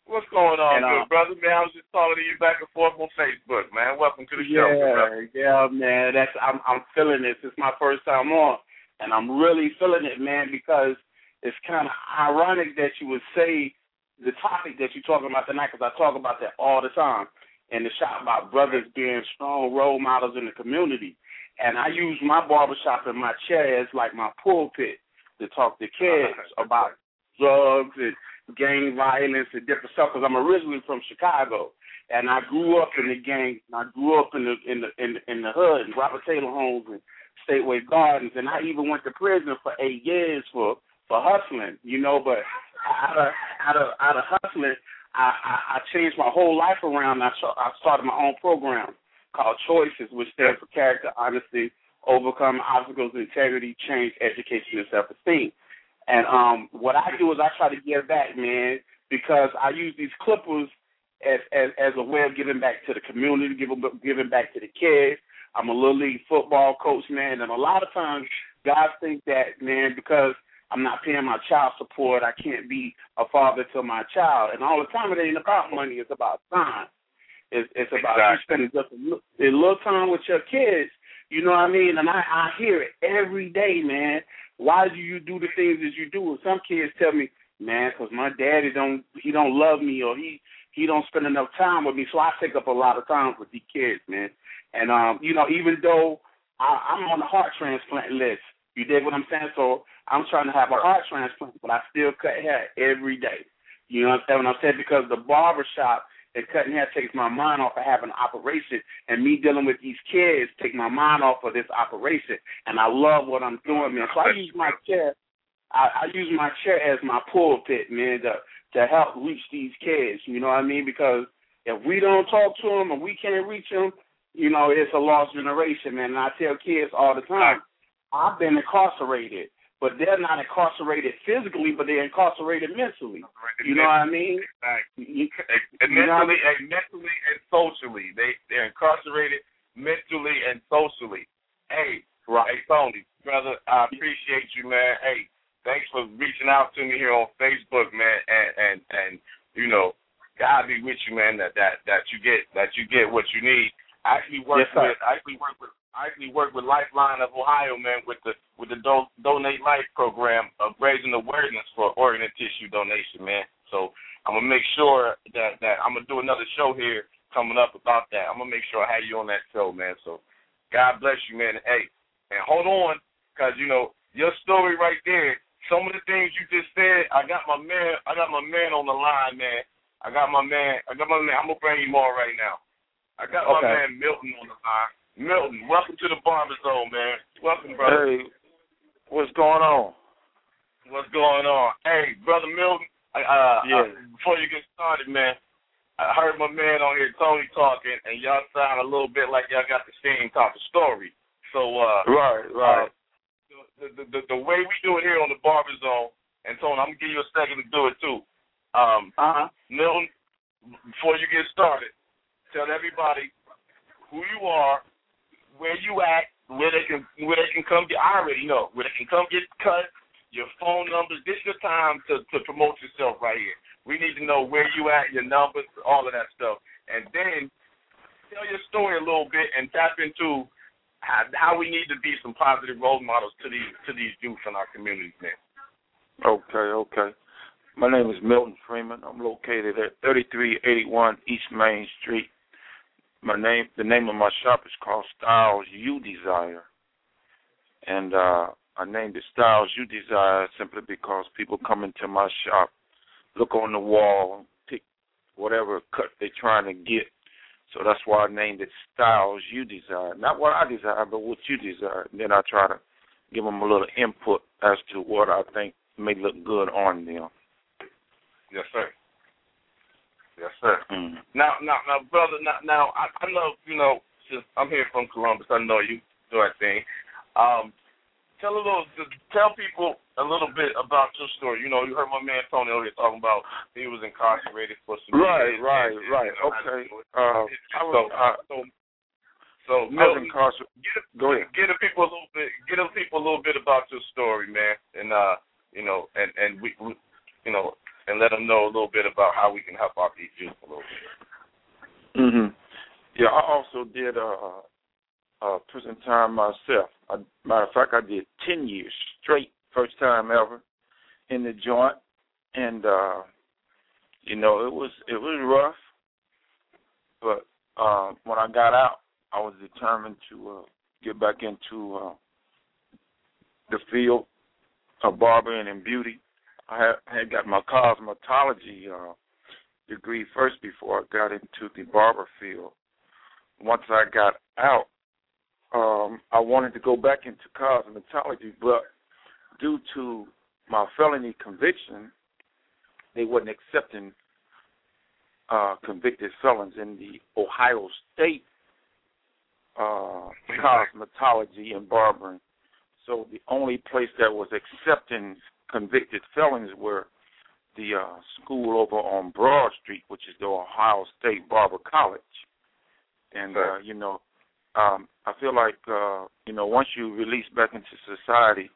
B: What's going on,
E: And, uh,
B: good brother? Man, I was just talking to you back and forth on Facebook, man. Welcome to the show,
E: yeah,
B: good brother.
E: yeah, man. That's I'm I'm feeling this. It's my first time on, and I'm really feeling it, man, because it's kind of ironic that you would say the topic that you're talking about tonight, because I talk about that all the time And the shop about brothers being strong role models in the community. And I use my barbershop and my chair as like my pulpit to talk to kids about drugs and gang violence and different stuff. Because I'm originally from Chicago, and I grew up in the gang. I grew up in the in the in the, in the hood, in Robert Taylor Homes and Stateway Gardens, and I even went to prison for eight years for for hustling. You know, but out of out of out of hustling, I, I, I changed my whole life around. I, I started my own program called Choices, which stands for Character, Honesty, Overcome Obstacles, Integrity, Change, Education, and Self-Esteem. And um, what I do is I try to give back, man, because I use these clippers as as, as a way of giving back to the community, giving giving back to the kids. I'm a little league football coach, man, and a lot of times guys think that, man, because I'm not paying my child support, I can't be a father to my child. And all the time, it ain't about money; it's about time. It's, it's about you spending just a little, a little time with your kids. You know what I mean? And I, I hear it every day, man. Why do you do the things that you do? And some kids tell me, man, because my daddy don't he don't love me or he he don't spend enough time with me, so I take up a lot of time with these kids, man. And um, you know, even though I, I'm on the heart transplant list, you dig what I'm saying? So I'm trying to have a heart transplant, but I still cut hair every day. You know what I'm saying? What I'm saying because the barber shop and cutting hair takes my mind off of having an operation, and me dealing with these kids take my mind off of this operation. And I love what I'm doing, man. So I use my chair. I, I use my chair as my pulpit, man, to to help reach these kids. You know what I mean? Because if we don't talk to them and we can't reach them, you know, it's a lost generation, man. And I tell kids all the time, I've been incarcerated, but they're not incarcerated physically, but they're incarcerated mentally. You know what I mean?
B: Exactly.
E: You,
B: And
E: you know I
B: mentally, and mentally and socially, they they're incarcerated mentally and socially. Hey,
E: Right.
B: hey Tony, brother, I appreciate you, man. Hey, thanks for reaching out to me here on Facebook, man. And and and you know, God be with you, man. That that that you get that you get what you need. I actually work
E: Yes,
B: with I actually work with I actually work with Lifeline of Ohio, man, with the with the Do- Donate Life program of raising awareness for organ and tissue donation, man. So I'm gonna make sure that that I'm gonna do another show here coming up about that. I'm gonna make sure I have you on that show, man. So God bless you, man. Hey, and hold on, cause you know your story right there. Some of the things you just said, I got my man. I got my man on the line, man. I got my man. I got my man. I'm gonna bring him on right now. I got my man Milton on the line. Milton, welcome to the Barber Zone, man. Welcome, brother.
F: Hey, what's going on?
B: What's going on? Hey, brother Milton. Uh,
F: Yeah.
B: uh, before you get started, man, I heard my man on here, Tony, talking, and y'all sound a little bit like y'all got the same type of story. So, uh,
F: Right, right.
B: the, the, the, the way we do it here on the Barber Zone, and Tony, I'm gonna give you a second to do it too. Um,
E: Uh huh.
B: Milton, before you get started, tell everybody who you are, where you at, where they can where they can come get. I already know where they can come get cut. Your phone numbers. This is your time to to promote yourself right here. We need to know where you at, your numbers, all of that stuff, and then tell your story a little bit and tap into how, how we need to be some positive role models to these to these youth in our communities, man.
F: Okay, okay. My name is Milton Freeman. I'm located at 3381 East Main Street. My name, the name of my shop is called Styles You Desire, and uh, I named it Styles You Desire simply because people come into my shop, look on the wall, pick whatever cut they're trying to get. So that's why I named it Styles You Desire. Not what I desire, but what you desire. And then I try to give them a little input as to what I think may look good on them.
B: Yes, sir. Yes, sir.
F: Mm.
B: Now, now, now, brother. Now, now, I, I know you know. Since I'm here from Columbus, I know you do that thing. Um, tell a little, tell people a little bit about your story. You know, you heard my man Tony over here talking about he was incarcerated for some
F: right,
B: years.
F: right,
B: and,
F: right.
B: you know,
F: Okay.
B: I-
F: Uh, I
B: so,
F: was, uh,
B: so, so Milton,
F: incarcerated.
B: get
F: Go ahead.
B: get the people a little bit, get the people a little bit about your story, man, and uh, you know, and and we, we you know, and let them know a little bit about how we can help out these youth a little bit.
F: Mhm. Yeah, I also did uh, uh prison time myself. I, matter of fact, I did ten years straight, first time ever in the joint, and uh you know it was it was rough, but uh, when I got out, I was determined to uh, get back into uh, the field of barbering and beauty. I had, had got my cosmetology uh, degree first before I got into the barber field. Once I got out, um, I wanted to go back into cosmetology, but due to my felony conviction, they wasn't accepting uh, convicted felons in the Ohio State uh, cosmetology and barbering. So the only place that was accepting convicted felons were the uh, school over on Broad Street, which is the Ohio State Barber College. And uh, you know, um, I feel like uh, you know, once you release back into society,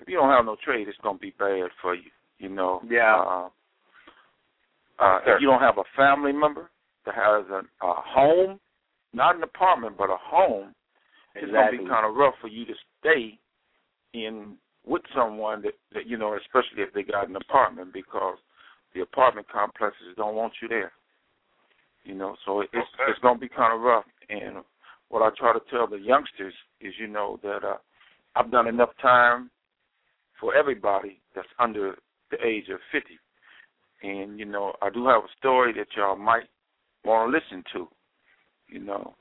F: if you don't have no trade, it's gonna be bad for you. You know.
E: Yeah.
F: Uh, uh, if you don't have a family member that has a, a home, not an apartment, but a home, it's gonna be kind of rough for you to stay in with someone that, that you know, especially if they got an apartment, because the apartment complexes don't want you there. You know, so it's
B: Okay.
F: it's gonna be kind of rough. And what I try to tell the youngsters is, you know, that uh, I've done enough time for everybody that's under the age of fifty. And you know, I do have a story that y'all might want to listen to. You know,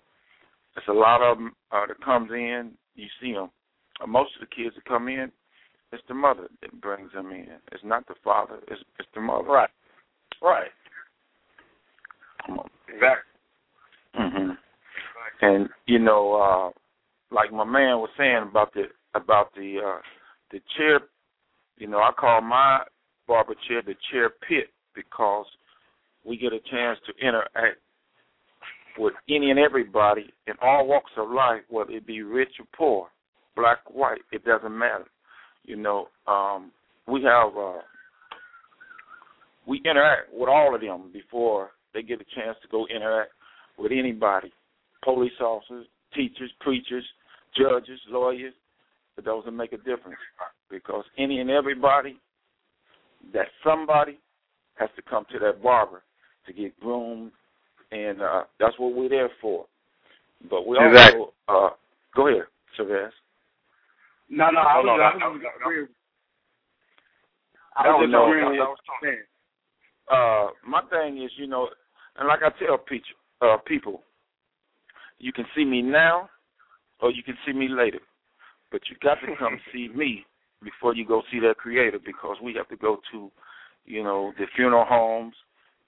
F: there's a lot of them uh, that comes in. You see them. Uh, most of the kids that come in, it's the mother that brings them in. It's not the father. It's it's the mother.
E: Right. Right.
B: Exactly.
F: hmm And you know, uh, like my man was saying about the about the uh, the chair. You know, I call my barber chair the chair pit because we get a chance to interact with any and everybody in all walks of life, whether it be rich or poor, black, white, it doesn't matter. You know, um, we have uh, we interact with all of them before they get a chance to go interact with anybody, police officers, teachers, preachers, judges, lawyers. It doesn't make a difference because any and everybody that somebody has to come to that barber to get groomed, and uh, that's what we're there for. But we also
B: Exactly.
F: uh, go ahead, Chavez.
E: No, no, I was,
B: on,
E: I
B: no,
E: was
B: no, no.
E: agreeing. I
F: No,
E: was just
F: no,
E: agreeing with what
F: uh my thing is, you know, and like I tell peach, uh people, you can see me now or you can see me later. But you got to come see me before you go see that creator because we have to go to, you know, the funeral homes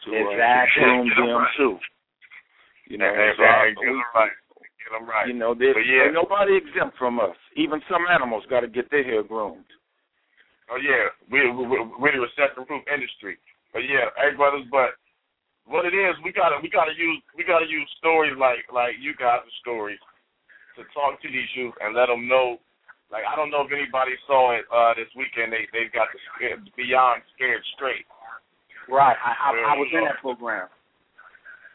F: to, uh, to groom them too. You know,
B: Hey,
F: so I-
B: right. Get them right.
F: you know, there,
B: But yeah.
F: ain't nobody exempt from us. Even some animals got to get their hair groomed.
B: Oh yeah, we we we we're the recession proof industry. But yeah, hey brothers, but what it is, we gotta we gotta use we gotta use stories like like you guys' stories to talk to these youth and let them know. Like I don't know if anybody saw it uh this weekend. They they got the scared, Beyond Scared Straight.
E: Right. I, I, I was in that program.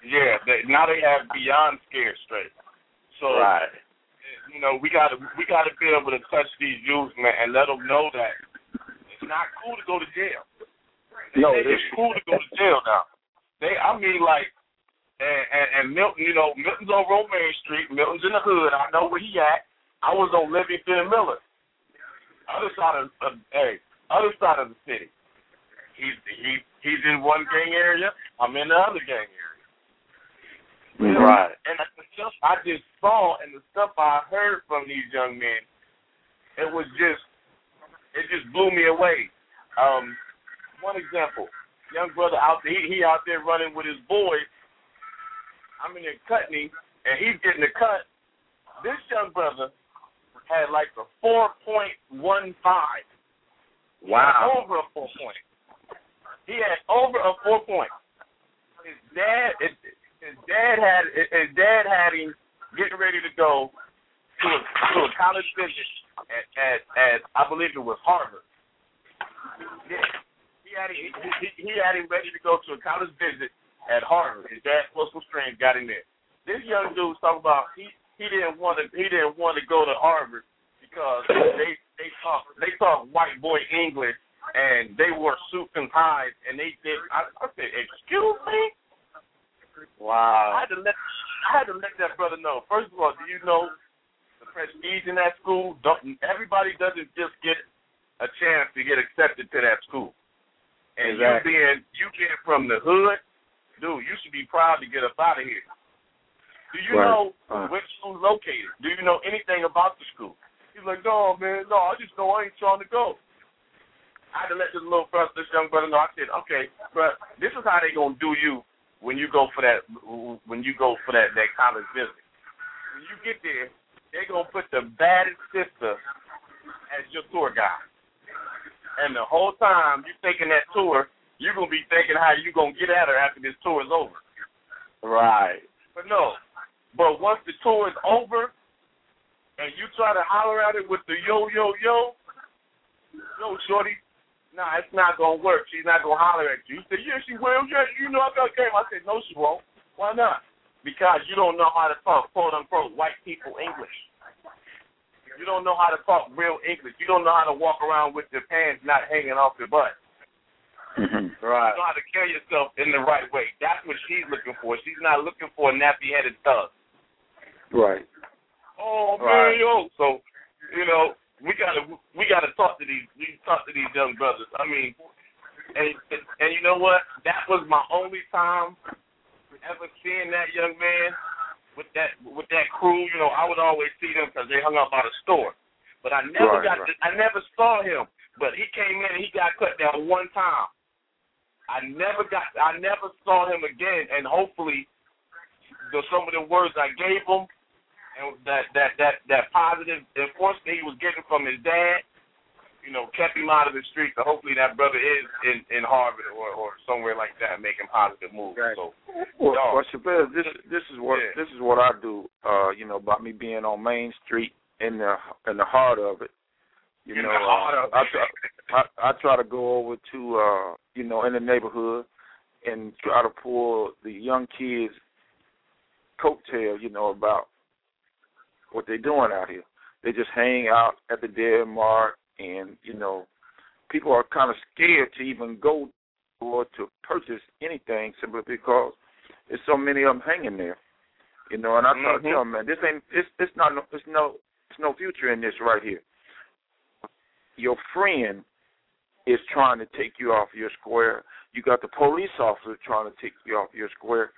B: Yeah, they, now they have Beyond Scared Straight. So
E: Right.
B: you know we gotta we gotta be able to touch these youth man and let them know that it's not cool to go to jail.
F: No,
B: They-
F: it
B: it's cool to go to jail now. They, I mean, like, and, and, and Milton, you know, Milton's on Romaine Street. Milton's in the hood. I know where he at. I was on Livingston and Miller, other side of, of hey, other side of the city. He's he he's in one gang area. I'm in the other gang area.
F: Mhm.
E: Right.
B: And the stuff I just saw and the stuff I heard from these young men, it was just, it just blew me away. Um, one example, young brother out there, he, he out there running with his boys. I'm in there cutting him, and he's getting the cut. This young brother had like a four point one five.
E: Wow.
B: Over a four point. He had over a four point. His dad, his, his dad had his dad had him getting ready to go to a to a college visit at at, at I believe it was Harvard. Yeah. He had him, he, he had him ready to go to a college visit at Harvard. His dad close strings got him there. This young dude was talking about he he didn't want to he didn't want to go to Harvard because they they talk they talk white boy English and they wore suits and ties and they did I, I said excuse me
E: Wow.
B: I had to let I had to let that brother know. First of all, do you know the prestige in that school? Don't, everybody doesn't just get a chance to get accepted to that school. And
E: Exactly.
B: you being you being from the hood, dude, you should be proud to get up out of here. Do you
E: Right.
B: know
E: Uh.
B: which school's located? Do you know anything about the school? He's like, no, man, no, I just know I ain't trying to go. I had to let this little brother, this young brother know. I said, okay, but this is how they gonna do you when you go for that when you go for that that college visit. When you get there, they gonna put the baddest sister as your tour guide, and the whole time you taking that tour, you're gonna be thinking how you gonna get at her after this tour is over.
E: Right.
B: But no, but once the tour is over, and you try to holler at it with the yo yo yo, no shorty, nah, it's not gonna work. She's not gonna holler at you. You say, yeah, she will. Yeah, you know I got game. I said, no, she won't. Why not? Because you don't know how to talk quote unquote white people English. You don't know how to talk real English. You don't know how to walk around with your pants not hanging off your butt.
E: Mm-hmm.
B: You
E: Right.
B: know how to carry yourself in the right way. That's what she's looking for. She's not looking for a nappy headed thug.
E: Right.
B: Oh
E: Right.
B: man, yo. So, you know, we gotta we gotta talk to these we talk to these young brothers. I mean, and and, and you know what? That was my only time ever seeing that young man with that with that crew. You know, I would always see them because they hung out by the store, but I never
E: Right,
B: got
E: right.
B: to, I never saw him. But he came in and he got cut down one time. I never got I never saw him again, and hopefully, the some of the words I gave him that that that that positive enforcement he was getting from his dad, you know, kept him out of the street. So hopefully that brother is in in Harvard or or somewhere like that, making positive moves.
E: Right.
B: So
F: Well,
B: Dog.
F: well Chavez, this this is what
B: Yeah.
F: this is what I do. Uh, you know, about me being on Main Street in the in the heart of it. You
B: In
F: know,
B: the heart
F: uh,
B: of
F: I
B: it.
F: try I, I try to go over to uh, you know, in the neighborhood and try to pull the young kids coattail, you know, about what they're doing out here. They just hang out at the Dead Mark and, you know, people are kind of scared to even go or to purchase anything simply because there's so many of them hanging there. You know, and I try to
B: Mhm.
F: tell them, man, this ain't it's it's not no it's no it's no future in this right here. Your friend is trying to take you off your square. You got the police officer trying to take you off your square.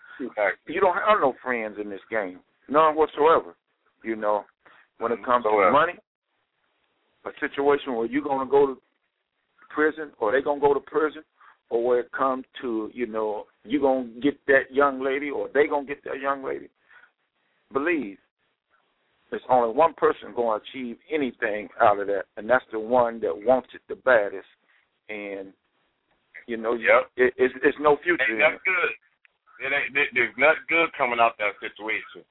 F: You don't have no friends in this game, none whatsoever. You know, when it mm-hmm. comes to
B: Whatsoever.
F: money, a situation where you're gonna go to prison or they're gonna go to prison, or where it comes to you know you're gonna get that young lady or they're gonna get that young lady. Believe there's only one person going to achieve anything out of that, and that's the one that wants it the baddest. And you know,
B: Yep.
F: it, it's it's no future
B: ain't nothing good. It ain't there's nothing good coming out that situation.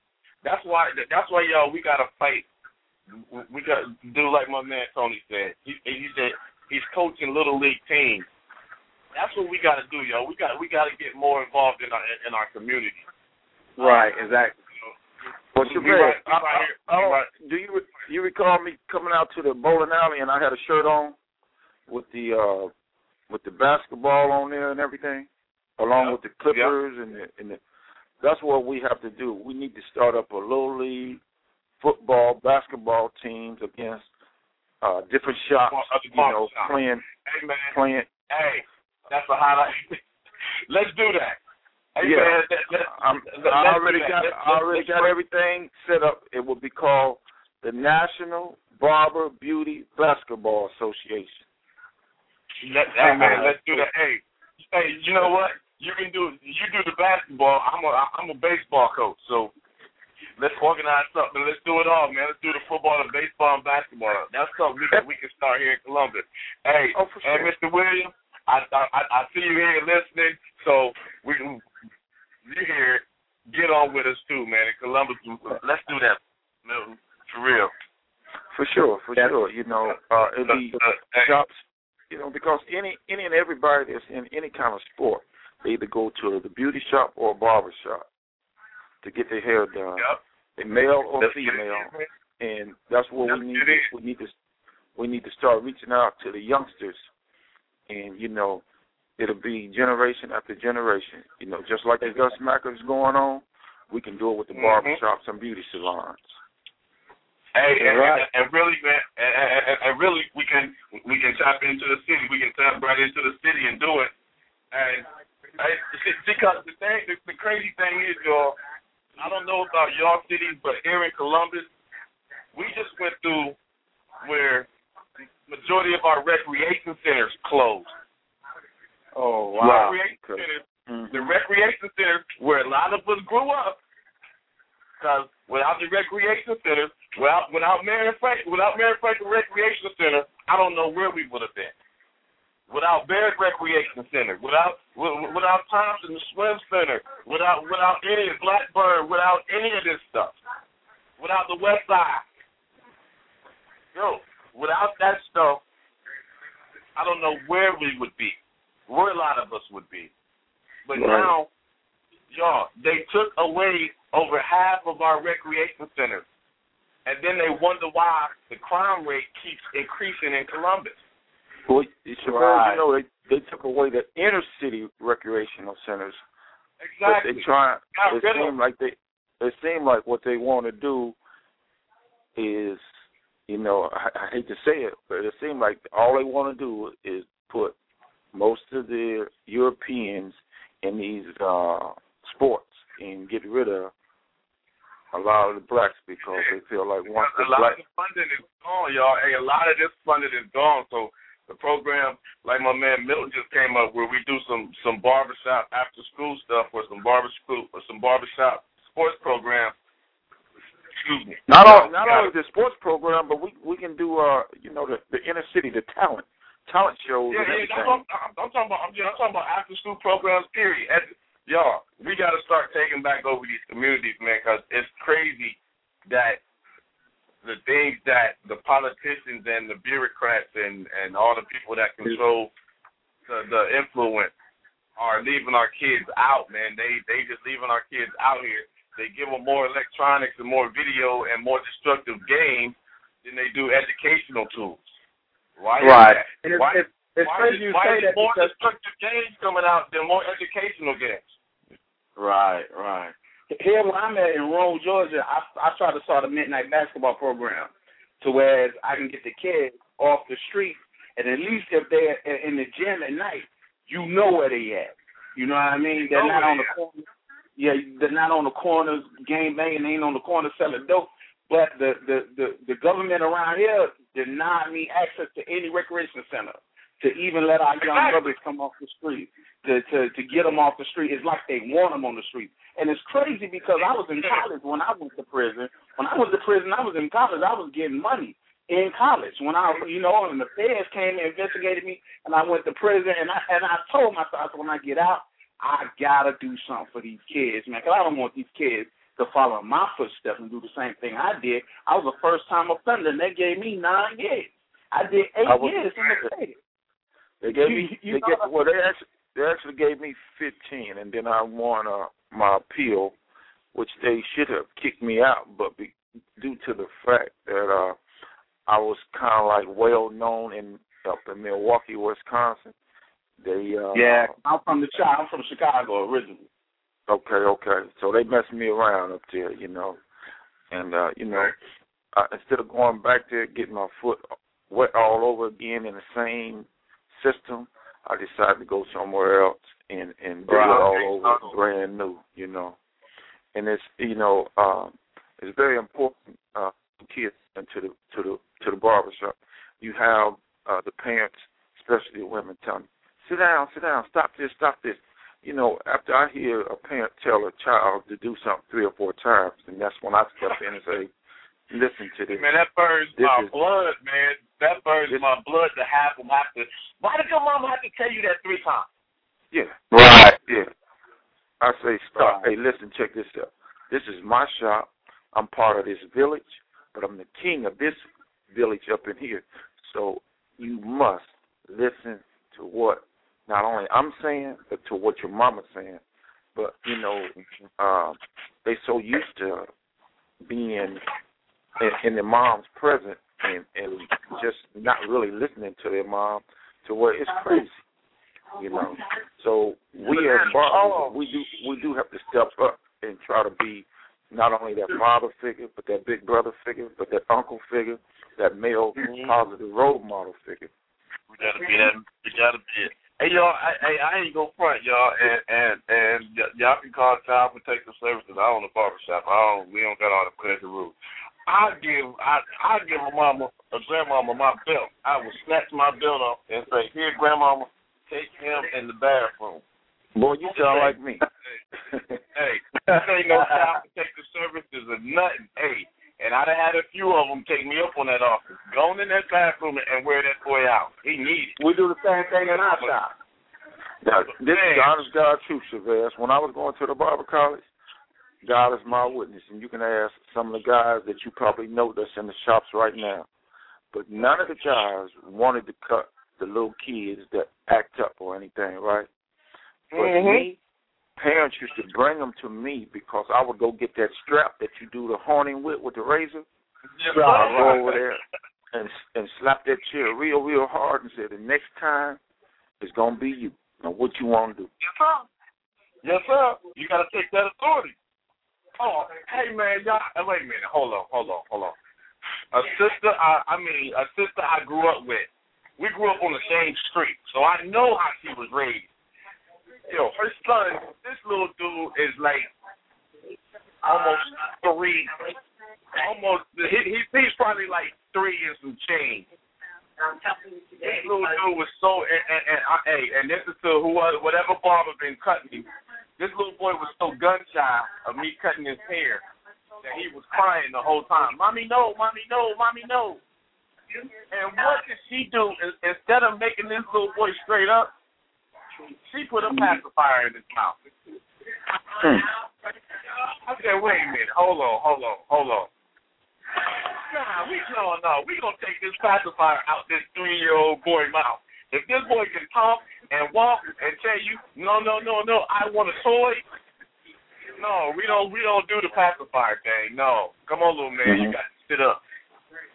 B: That's why that's why y'all we gotta fight. We got to do like my man Tony said. He he said he's coaching little league teams. That's what we got to do, y'all. We got we got to get more involved in our in our community.
E: Right. Exactly.
F: Well,
B: We-
F: Chavez,
B: we right-
F: I-
B: right here-
F: I- I don't-
B: right-
F: do you you recall me coming out to the bowling alley and I had a shirt on with the uh with the basketball on there and everything, along
B: Yep.
F: with the Clippers and the and the. That's what we have to do. We need to start up a little league football, basketball teams against uh different shops. You know,
B: shops.
F: playing
B: Hey man,
F: playing.
B: hey, that's a highlight. Let's do that. Hey
F: Yeah.
B: man, let, let,
F: I'm,
B: let-
F: I already got
B: Let's-
F: I already
B: let's-
F: got everything set up. It will be called the National Barber Beauty Basketball Association.
B: Let, hey man, let's do that. Hey, hey, you know what? You can do you do the basketball. I'm a I'm a baseball coach, so let's organize something. Let's do it all, man. Let's do the football, the baseball, and basketball. That's something we can we can start here in Columbus. Hey,
F: oh, for
B: sure. Mr. Williams, I, I I see you here listening, so we you here. Get on with us too, man. In Columbus, let's do that, Milton. For real.
F: For sure, for yeah. sure. You know, uh, it'll be shops. You know, because any any and everybody that's in any kind of sport, they either go to the beauty shop or a barber shop to get their hair done.
B: Yep.
F: A male or that's female, and that's what that's we need. To, we need to we need to start reaching out to the youngsters, and you know, it'll be generation after generation. You know, just like the Gus Mackers going on, we can do it with the mm-hmm. barber shops and beauty salons.
B: Hey, and, right. and, and really, man, and, and, and really, we can we can tap into the city. We can tap right into the city and do it. And I, because the thing, the, the crazy thing is, y'all. I don't know about y'all cities, but here in Columbus, we just went through where the majority of our recreation centers closed.
F: Oh wow!
B: Recreation centers, mm-hmm. the recreation centers where a lot of us grew up, because without the recreation centers, without without Marion Franklin, without Marion Franklin Recreation Center, I don't know where we would have been. Without Barnett Recreation Center, without without Thompson Swim Center, without without any Blackburn, without any of this stuff, without the West Side, yo, without that stuff, I don't know where we would be where a lot of us would be. But right. now, y'all, they took away over half of our recreation centers. And then they wonder why the crime rate keeps increasing in Columbus.
F: Well, it's right. you know, they, they took away the inner city recreational centers.
B: Exactly.
F: But they try. It seems like they. It seems like what they want to do is, you know, I, I hate to say it, but it seems like all they want to do is put most of the Europeans in these uh, sports and get rid of a lot of the blacks because they feel like once the
B: lot
F: black
B: of the funding is gone, y'all. Hey, a lot of this funding is gone. So the program, like my man Milton just came up, where we do some some barbershop after school stuff or some barbershop or some barbershop sports program. Excuse me.
F: Not all, not only the sports program, but we we can do uh you know the the inner city, the talent talent shows.
B: Yeah,
F: yeah.
B: I'm, I'm, I'm, talking about. I'm, yeah, I'm talking about after school programs. Period. As, y'all, we got to start taking back over these communities, man, because it's crazy that the things that the politicians and the bureaucrats and and all the people that control the, the influence are leaving our kids out, man. They they just leaving our kids out here. They give them more electronics and more video and more destructive games than they do educational tools. Why
F: right.
B: And it's, why, it's why crazy you say that more because destructive games coming out than more educational games.
E: Right, right. Here where I'm at in Rome, Georgia, I I try to start a midnight basketball program to where I can get the kids off the street and at least if they're in the gym at night, you know where they at. You know what I mean? They're not on the corner. Yeah, they're not on the corners game banging. They ain't on the corner selling dope. But the the the, the government around here deny me access to any recreation center to even let our young brothers come off the street to to to get them off the street. It's like they want them on the street, and it's crazy because I was in college when I went to prison. When I was in prison, I was in college. I was getting money in college when I, you know, and the feds came and investigated me, and I went to prison, and I and I told myself when I get out, I gotta do something for these kids, man, because I don't want these kids to follow my footsteps and do the same thing I did. I was a first time offender, and they gave me nine years. I did eight I was, years in the state.
F: They gave me. You, you they gave, well, they actually they actually gave me fifteen, and then I won uh, my appeal, which they should have kicked me out, but be, due to the fact that uh, I was kind of like well known in up in Milwaukee, Wisconsin. They uh,
E: yeah, I'm from the I'm from Chicago originally.
F: Okay, okay. So they messed me around up there, you know, and uh, you know, uh, instead of going back there getting my foot wet all over again in the same system, I decided to go somewhere else and and do right. it all over brand new, you know. And it's you know, um, it's very important uh, kids to the to the to the barbershop. You have uh, the parents, especially the women, tell telling, "Sit down, sit down, stop this, stop this." you know, after I hear a parent tell a child to do something three or four times, and that's when I step in and say, "Listen to this."
B: Man, that burns
F: this
B: my
F: is,
B: blood, man. That burns
F: this,
B: my blood to have them have to. Why did your mama have to tell you that three times?
F: Yeah.
E: Right.
F: Yeah. I say, stop. Right. Hey, listen, check this out. This is my shop. I'm part of this village, but I'm the king of this village up in here. So you must listen to what not only I'm saying, but to what your mama's saying. But you know, um, they so used to being in, in their mom's presence and and just not really listening to their mom to where it's crazy. You know, so we as fathers, we do we do have to step up and try to be not only that father figure, but that big brother figure, but that uncle figure, that male mm-hmm. positive role model figure.
B: We gotta be that. We gotta be it. Hey y'all, I, hey, I ain't go front y'all, and and and y- y'all can call Child Protective Services. I own a barbershop. I don't. We don't got all the crazy rules. I give I I give a mama a grandmama my belt. I will snatch my belt off and say, "Here, grandmama, take him in the bathroom."
F: Boy, you sound like me.
B: hey, hey, ain't no Child Protective Services or nothing. Hey, and I done had a few of them take me up on that offer. Go in that bathroom and wear that boy out. He needs it.
E: We do the same thing in our shop.
F: Now, this is honest God truth, Chavez. When I was going to the barber college, God is my witness, and you can ask some of the guys that you probably know that's in the shops right now. But none of the guys wanted to cut the little kids that act up or anything, right? But
B: mm-hmm.
F: me, parents used to bring them to me because I would go get that strap that you do the horning with with the razor.
B: Yeah, right,
F: go over there and and slap that chair real real hard and say the next time it's gonna be you. Now what you want to do?
B: Yes sir. Yes sir. You got to take that authority. Oh, hey man, y'all. Wait a minute. Hold on. Hold on. Hold on. A sister. I, I mean, a sister I grew up with. We grew up on the same street, so I know how she was raised yo, her son, this little dude is like almost three, almost. He, he he's probably like three and some change. I'm helping you today. This little dude was so, and, and, and, and, hey, and this is to whoever, whatever barber been cutting me. This little boy was so gun shy of me cutting his hair that he was crying the whole time. Mommy, no, mommy, no, mommy, no. And what did she do? Instead of making this little boy straight up, she put a pacifier in his mouth.
F: Hmm.
B: I said, wait a minute, hold on, hold on, hold on. Nah, we no no, we gonna take this pacifier out this three year old boy mouth. If this boy can talk and walk and tell you, no, no, no, no, I want a toy. No, we don't we don't do the pacifier thing. No. Come on, little man,
F: mm-hmm.
B: you got to sit up.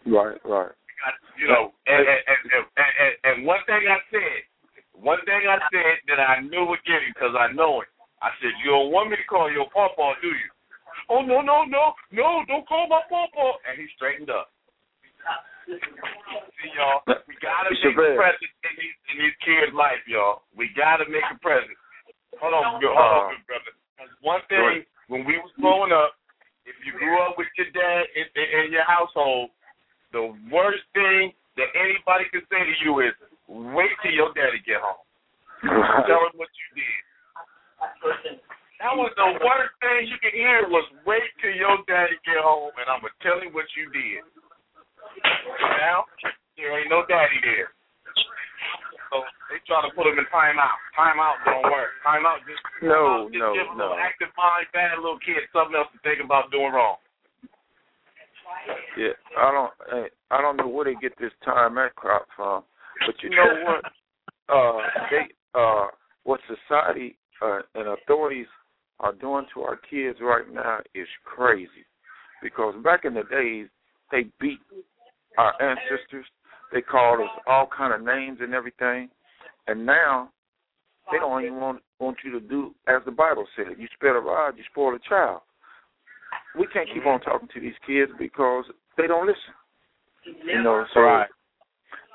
F: Right, right.
B: You, got, you know, and and, and, and, and, and one thing I said, one thing I said that I knew would get him because I know it. I said, you don't want me to call your papa, do you? Oh, no, no, no, no, don't call my papa. And he straightened up. See, y'all, we got to make a present in these, in these kids' life, y'all. We got to make a present. Hold on, hold on, good brother. One thing, when we was growing up, if you grew up with your dad in, in, in your household, the worst thing that anybody can say to you is, Wait till your daddy get home. Tell him what you did. That was the worst thing you could hear was wait till your daddy get home and I'm gonna tell him what you did. Now there ain't no daddy there. So they try to put him in timeout. Timeout don't work. Timeout just
F: no,
B: just
F: no,
B: give
F: no.
B: active mind, bad little kid something else to think about doing wrong.
F: Yeah, I don't. I don't know where they get this time at crop from. But you know what? Uh, they uh, what society uh, and authorities are doing to our kids right now is crazy. Because back in the days, they beat our ancestors. They called us all kind of names and everything. And now they don't even want want you to do as the Bible said. You spare a rod, you spoil a child. We can't keep on talking to these kids because they don't listen. You know, so
B: right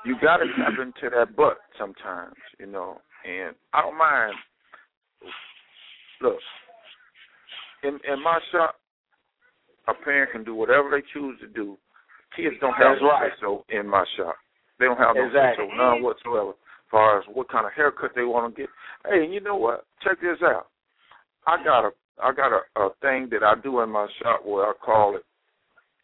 F: you got to tap into that butt sometimes, you know. And I don't mind. Look, in in my shop, a parent can do whatever they choose to do. Kids don't have
E: That's right.
F: so in my shop. They don't have no
E: exactly.
F: so none whatsoever. As far as what kind of haircut they want to get. Hey, you know what? Check this out. I got a I got a, a thing that I do in my shop where I call it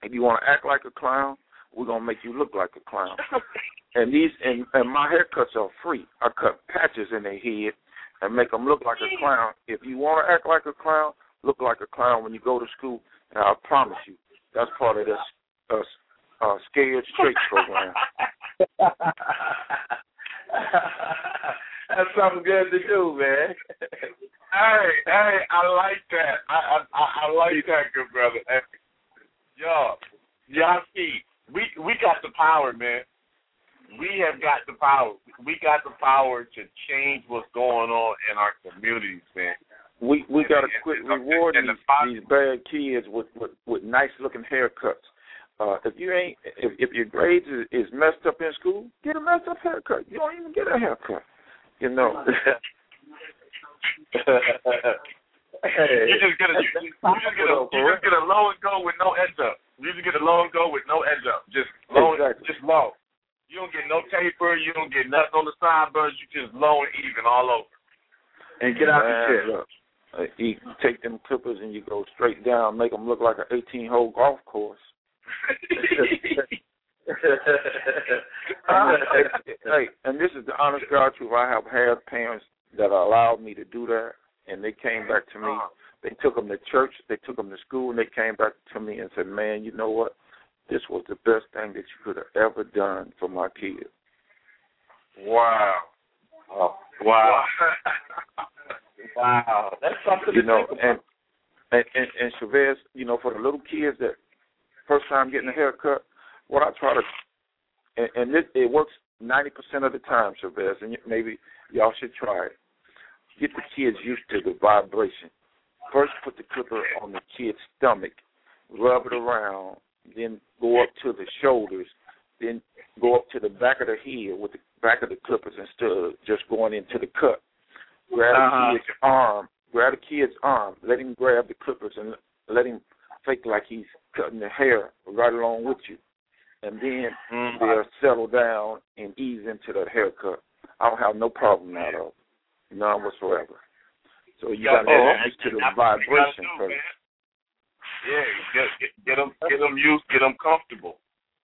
F: if you want to act like a clown, we're gonna make you look like a clown. and these and, and my haircuts are free. I cut patches in their head and make them look like a clown. If you want to act like a clown, look like a clown when you go to school. And I promise you, that's part of this uh, uh, Scared Straight program.
E: that's something good to do, man.
B: hey, hey, I like that. I I, I like that, good brother. Hey, yo, y'all see, we we got the power, man. We have got the power. We got the power to change what's going on in our communities, man.
F: We we got to quit rewarding these, these bad kids with, with with nice looking haircuts. Uh, if you ain't if if your grades is, is messed up in school, get a messed up haircut. You don't even get a haircut. You know.
B: you just get a you, you just get a you just get a low and go with no edge up. You just get a low and go with no edge up. Just low,
F: exactly.
B: just low. You don't get no taper. You don't get nothing on the sideburns. You just low and even all over.
E: And get out
F: Man,
E: the chair.
F: Uh, you take them clippers and you go straight down, make them look like an 18 hole golf course. Hey, and this is the honest God truth. I have had parents that allowed me to do that, and they came back to me. Uh-huh. They took them to church, they took them to school, and they came back to me and said, "Man, you know what? This was the best thing that you could have ever done for my kid."
B: Wow.
E: Oh,
B: Wow.
E: wow. That's something
F: you
E: to
F: know,
E: think about.
F: and and and, and Chavez, you know, for the little kids that first time getting a haircut, what I try to, and, and it, it works ninety percent of the time, Chavez, and maybe y'all should try it. Get the kids used to the vibration. First, put the clipper on the kid's stomach, rub it around, then go up to the shoulders, then go up to the back of the head with the back of the clippers instead of just going into the cut. Grab
E: Uh-huh.
F: the kid's arm, grab the kid's arm, let him grab the clippers and let him fake like he's cutting the hair right along with you. And then
B: Mm.
F: they'll settle down and ease into the haircut. I don't have no problem at all. None whatsoever. So you gotta
B: oh,
F: get used to the
B: that's what you gotta
F: vibration
B: do,
F: first.
B: Yeah, get, get get them get them used, get them comfortable.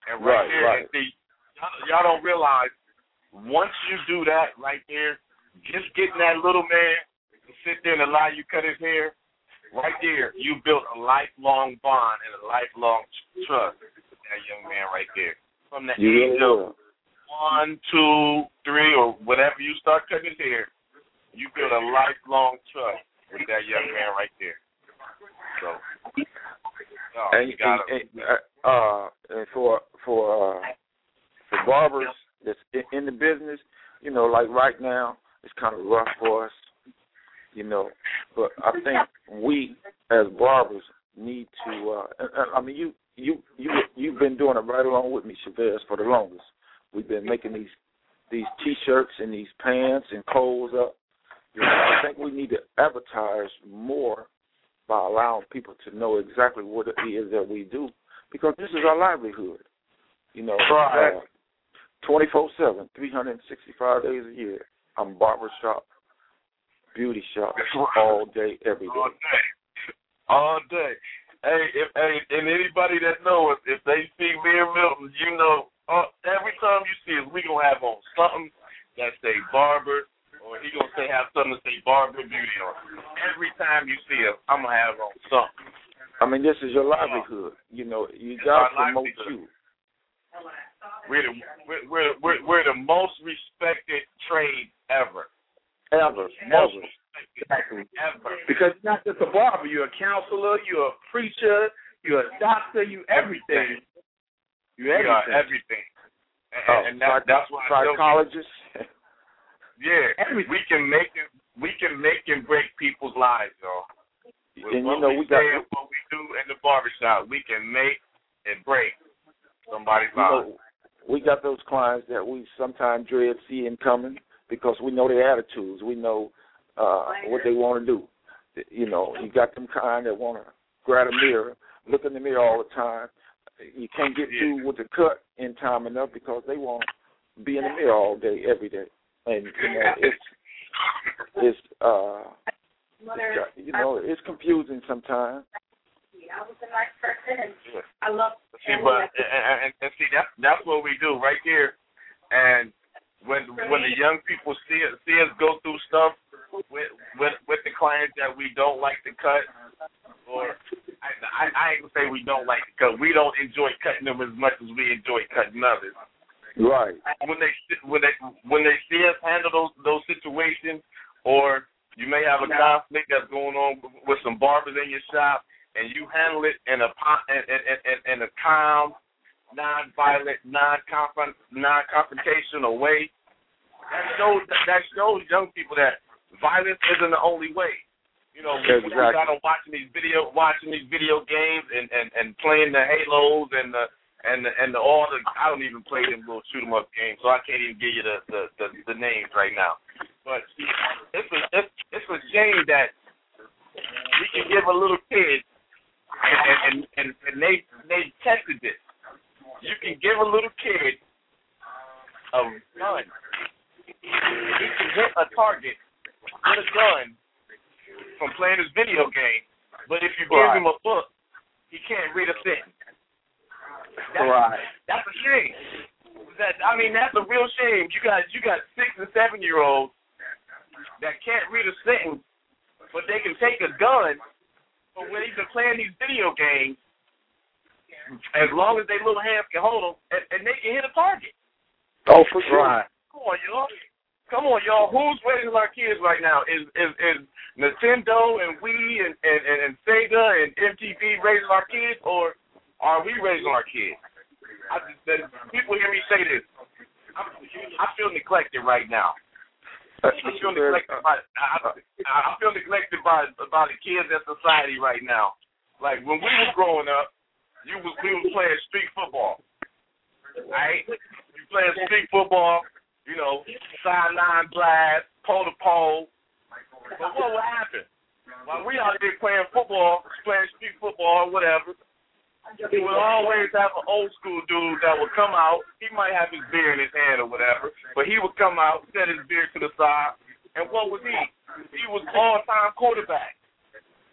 B: And
F: Right,
B: right, there,
F: right.
B: see, y'all, y'all don't realize once you do that right there, just getting that little man to sit there and allow you cut his hair, right there, you built a lifelong bond and a lifelong trust with that young man right there. From the
F: You
B: age
F: really
B: of one, two, three, or whatever you start cutting his hair, you build a lifelong trust with that young man right there. So, no,
F: and,
B: gotta,
F: and, and, uh, uh, and for for uh, for barbers that's in, in the business, you know, like right now, it's kind of rough for us, you know. But I think we as barbers need to. Uh, I mean, you you you you've been doing it right along with me, Chavez, for the longest. We've been making these these t-shirts and these pants and clothes up. You know, I think we need to advertise more by allowing people to know exactly what it is that we do because this is our livelihood. You know,
B: Right.
F: uh, 24/7, 365 days a year. I'm barbershop, beauty shop,
B: right.
F: all day, every
B: all
F: day.
B: day, all day. Hey, if hey, and anybody that knows, if they see me and Milton, you know, uh, every time you see us, we gonna have on something that say barber, or he gonna say have something to say barber beauty on. Every time you see us, I'm gonna have on something.
F: I mean, this is your livelihood. You know, you
B: It's
F: got to promote
B: livelihood.
F: you.
B: We're the we're we're we're, we're the most respected trade ever.
F: Ever, ever.
E: Exactly.
B: ever.
E: Because you're not just a barber, you're a counselor, you're a preacher, you're a doctor, you everything. You
B: We are
E: everything.
B: everything. And,
F: Oh,
B: and that, that's why I tell people,
F: psychologist.
B: Yeah,
E: Everything.
B: we can make it. We can make and break people's lives, y'all. With
F: and you know,
B: we,
F: we got
B: and what we do in the barbershop, we can make and break somebody's
F: you
B: life.
F: know, we got those clients that we sometimes dread seeing coming because we know their attitudes. We know uh what they want to do. You know, you got them kind that want to grab a mirror, look in the mirror all the time. You can't get through with the cut in time enough because they want to be in the mirror all day, every day. and you know it's it's uh you know it's confusing sometimes.
G: I was a nice person, and I love.
B: See, but and, and, and see that's that's what we do right here, and when when the young people see it, see us go through stuff with with with the clients that we don't like to cut, or I I, I ain't gonna say we don't like to cut. We don't enjoy cutting them as much as we enjoy cutting others.
F: Right.
B: When they when they when they see us handle those those situations, or you may have a conflict that's going on with some barbers in your shop, and you handle it in a in in, in, in a calm, non-violent, non-confront non-confrontational way. That shows that shows young people that violence isn't the only way. You know,
F: exactly.
B: we got them watching these video watching these video games and and and playing the Halos and the and the, and the, all the I don't even play them little shoot 'em up games, so I can't even give you the the, the, the names right now. But it's a it's, it's a shame that we can give a little kid and and and, and they they tested this. You can give a little kid a gun. He can hit a target with a gun from playing his video game, but if you give
F: Right.
B: him a book, he can't read a sentence. That's,
E: Right.
B: That's a shame. That I mean, that's a real shame. You got you got six and seven year olds that can't read a sentence, but they can take a gun. But when they've been playing these video games, as long as their little hands can hold them, and, and they can hit a target.
F: Oh, for sure.
E: Right.
B: Come on, y'all. Come on, y'all. Who's raising our kids right now? Is is is Nintendo and Wii and and, and, and Sega and MTV raising our kids, or are we raising our kids? I just, that, people hear me say this. I, I feel neglected right now. I feel neglected by I, I I feel neglected by by the kids in society right now. Like when we were growing up, you was we was playing street football. Right? You playing street football, you know, sideline blast, pole to pole. But what would happen? While we out here playing football, playing street football or whatever, you would always have an old school dude that would come out. He might have his beer in his hand or whatever, but he would come out, set his beer to the side, and what was he? He was all-time quarterback.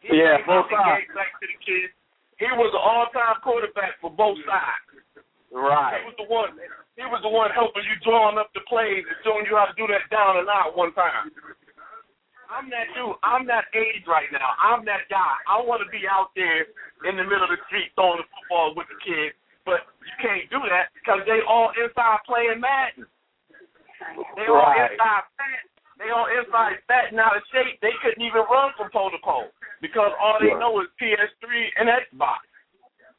B: He
E: Yeah,
B: out the back to the kids. He was an all-time quarterback for both sides.
E: Right.
B: He was the one. He was the one helping you drawing up the plays and showing you how to do that down and out one time. I'm that dude. I'm that age right now. I'm that guy. I want to be out there in the middle of the street throwing the football with the kids, but you can't do that because they all inside playing Madden. They all
E: Right.
B: inside fat. They all inside fat and out of shape. They couldn't even run from pole to pole because all they
F: Right.
B: know is PS3 and Xbox.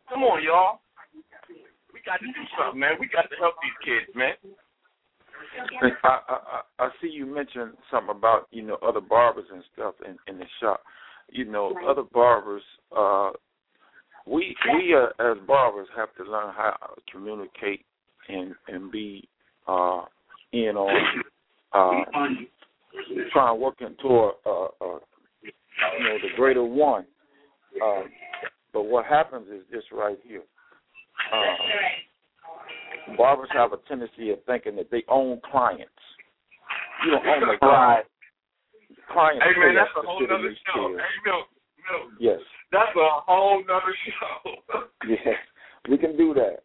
B: Come on, y'all. We got to do something, man. We got to help these kids, man.
F: I, I I I see you mentioned something about you know other barbers and stuff in in the shop. You know other barbers. uh We we uh, as barbers have to learn how to communicate and and be uh in on uh trying to work into a, a, a you know the greater one. Uh, but what happens is this right here. Uh, barbers have a tendency of thinking that they own clients. You don't own the
E: Right.
F: clients.
B: Hey, man, that's a whole nother show. Hey, Milk, Milk,
F: Yes,
B: that's a whole nother show.
F: yes, we can do that.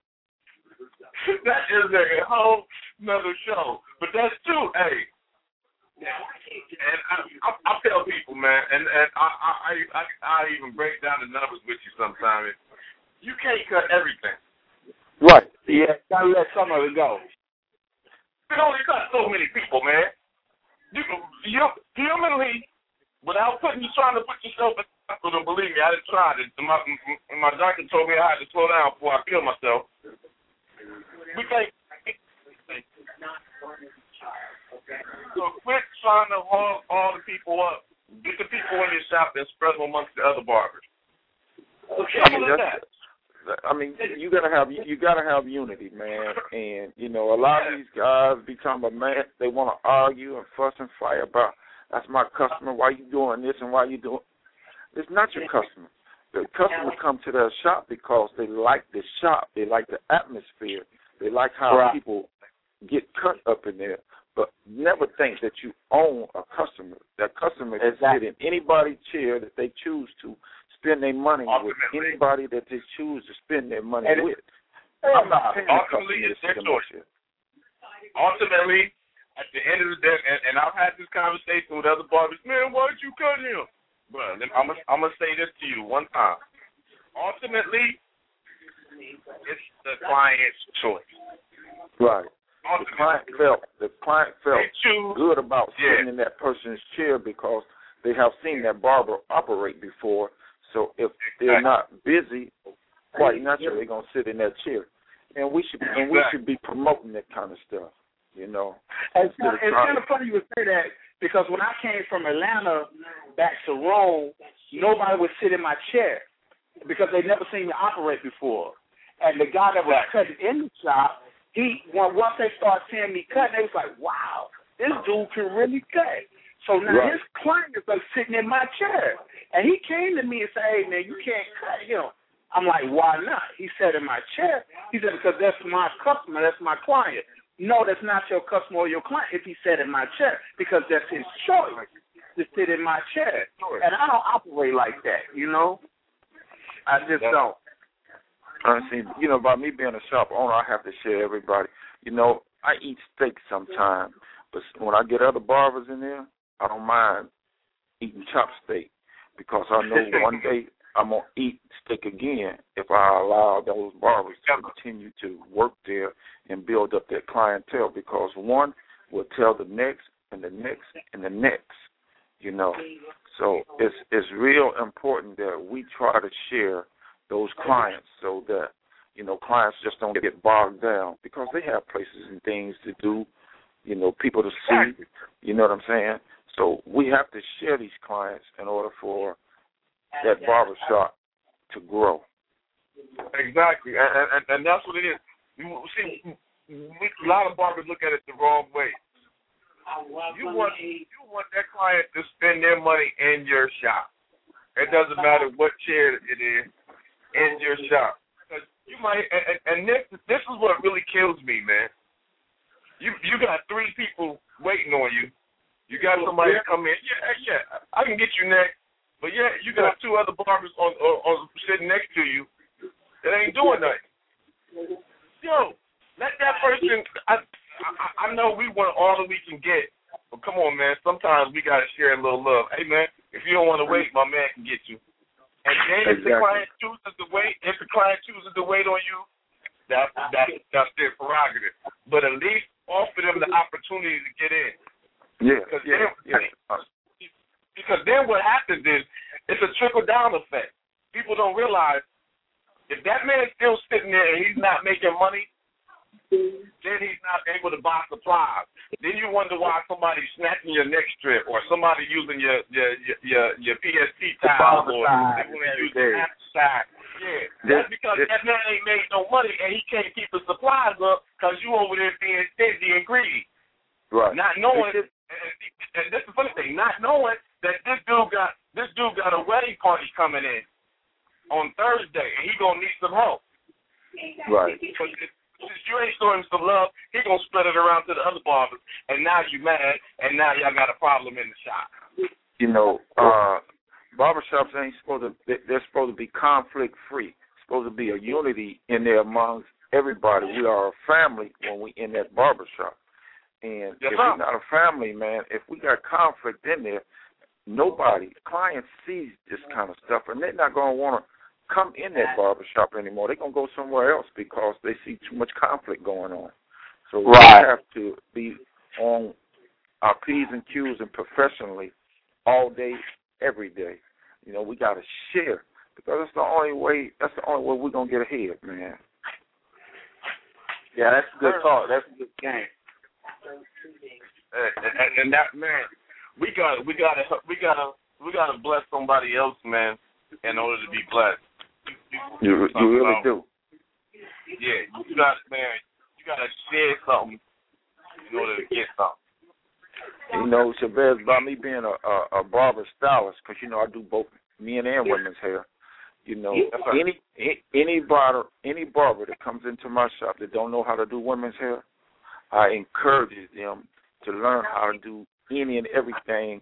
B: that is a whole nother show. But that's true, hey. And I, I, I tell people, man, and and I, I I I even break down the numbers with you sometimes. You can't cut everything.
F: Right.
E: Yeah, gotta let some of it go.
B: You can only cut so many people, man. You you humanly, without putting you trying to put yourself in hospital. Believe me, I done tried it. My my doctor told me I had to slow down before I kill myself. We can't. So quit trying to hog all the people up. Get the people in your shop and spread them amongst the other barbers.
F: I mean, that's,
B: that.
F: I mean, you gotta have you gotta have unity, man. And you know, a lot of these guys be talking about man, they want to argue and fuss and fight about that's my customer. Why you doing this and why you doing? It's not your customer. The customers come to their shop because they like the shop. They like the atmosphere. They like how
E: Right.
F: people get cut up in there. But never think that you own a customer. That customer can
E: exactly.
F: sit in anybody's chair that they choose to spend their money
B: Ultimately.
F: with anybody that they choose to spend their money
E: And
F: with. I'm not paying
B: Ultimately, it's their choice. ultimately, at the end of the day, and, and I've had this conversation with other barbers. Man, why'd you cut him? Bro, I'm gonna I'm gonna say this to you one time. Ultimately, it's the client's choice.
F: Right. The client felt the client felt good about
B: Yeah.
F: sitting in that person's chair because they have seen that barber operate before. So if they're not busy, quite naturally they're gonna sit in that chair. And we should and we should be promoting that kind of stuff. You know.
E: It's,
F: Instead of
E: it's kind of funny you would say that because when I came from Atlanta back to Rome, nobody would sit in my chair because they'd never seen me operate before. And the guy that was cutting in the shop, he when, once they started seeing me cut, they was like, "Wow, this dude can really cut." So now
F: Right.
E: his clients are sitting in my chair, and he came to me and said, "Hey man, you can't cut him." I'm like, "Why not?" He said, "In my chair." He said, "Because that's my customer, that's my client." No, that's not your customer or your client if he sat in my chair because that's his choice to sit in my chair. And I don't operate like that, you know. I just don't.
F: Honestly, you know, by me being a shop owner, I have to share everybody. You know, I eat steak sometimes, but when I get other barbers in there, I don't mind eating chop steak because I know one day I'm gonna eat steak again if I allow those barbers to continue to work there and build up that clientele. Because one will tell the next and the next and the next. You know, so it's it's real important that we try to share those clients so that you know clients just don't get bogged down because they have places and things to do, you know, people to see. You know what I'm saying? So we have to share these clients in order for that barber shop to grow.
B: Exactly, and, and and that's what it is. You see, we, a lot of barbers look at it the wrong way. You want you want that client to spend their money in your shop. It doesn't matter what chair it is in your shop. You might, and, and- this this is what really kills me, man. You you got three people waiting on you. You got somebody to come in. Yeah, yeah, I can get you next. But yeah, you got two other barbers on, on, on sitting next to you that ain't doing nothing. Yo, let that person. I, I I know we want all that we can get, but come on, man. Sometimes we gotta share a little love. Hey, man, if you don't want to wait, my man can get you. And then if the client chooses to wait, if the client chooses to wait on you, that's that's that's their prerogative. But at least offer them the opportunity to get in.
F: Yeah,
B: Because
F: yeah,
B: then,
F: yeah.
B: Because then what happens is it's a trickle down effect. People don't realize if that man's still sitting there and he's not making money, then he's not able to buy supplies. Then you wonder why somebody's snatching your neck strip or somebody using your your your your, your PSP towel or they want to use the side. Yeah, that's because that man ain't made no money and he can't keep his supplies up because you over there being stingy and greedy,
F: right.
B: not knowing. And, and this is the funny thing, not knowing that this dude got this dude got a wedding party coming in on Thursday and he gonna need some help.
F: Right.
B: So if- since you ain't showing him some love, he gonna spread it around to the other barbers, and now you mad, and now y'all got a problem in the shop.
F: you know, uh barbershops ain't supposed to they- they're supposed to be conflict free. Supposed to be a unity in there amongst everybody. We are a family when we in that barbershop. And
B: Yes,
F: if we're not a family, man, if we got conflict in there, nobody clients sees this kind of stuff and they're not gonna wanna come in that barbershop anymore. They're gonna go somewhere else because they see too much conflict going on. So we have to be on our P's and Q's and professionally all day, every day. You know, we gotta share because that's the only way that's the only way we're gonna get ahead, man.
E: Yeah, that's a good talk. That's a good game.
B: And, and, and that man, we got we got to we got to we got to bless somebody else, man, in order to be blessed.
F: You you really do.
B: Yeah, you got man, you got to share something in order to get something.
F: You know, Chavez, by me being a, a, a barber stylist, because you know I do both men and women's hair. You know, any a- any barber any barber that comes into my shop that don't know how to do women's hair, I encourage them to learn how to do any and everything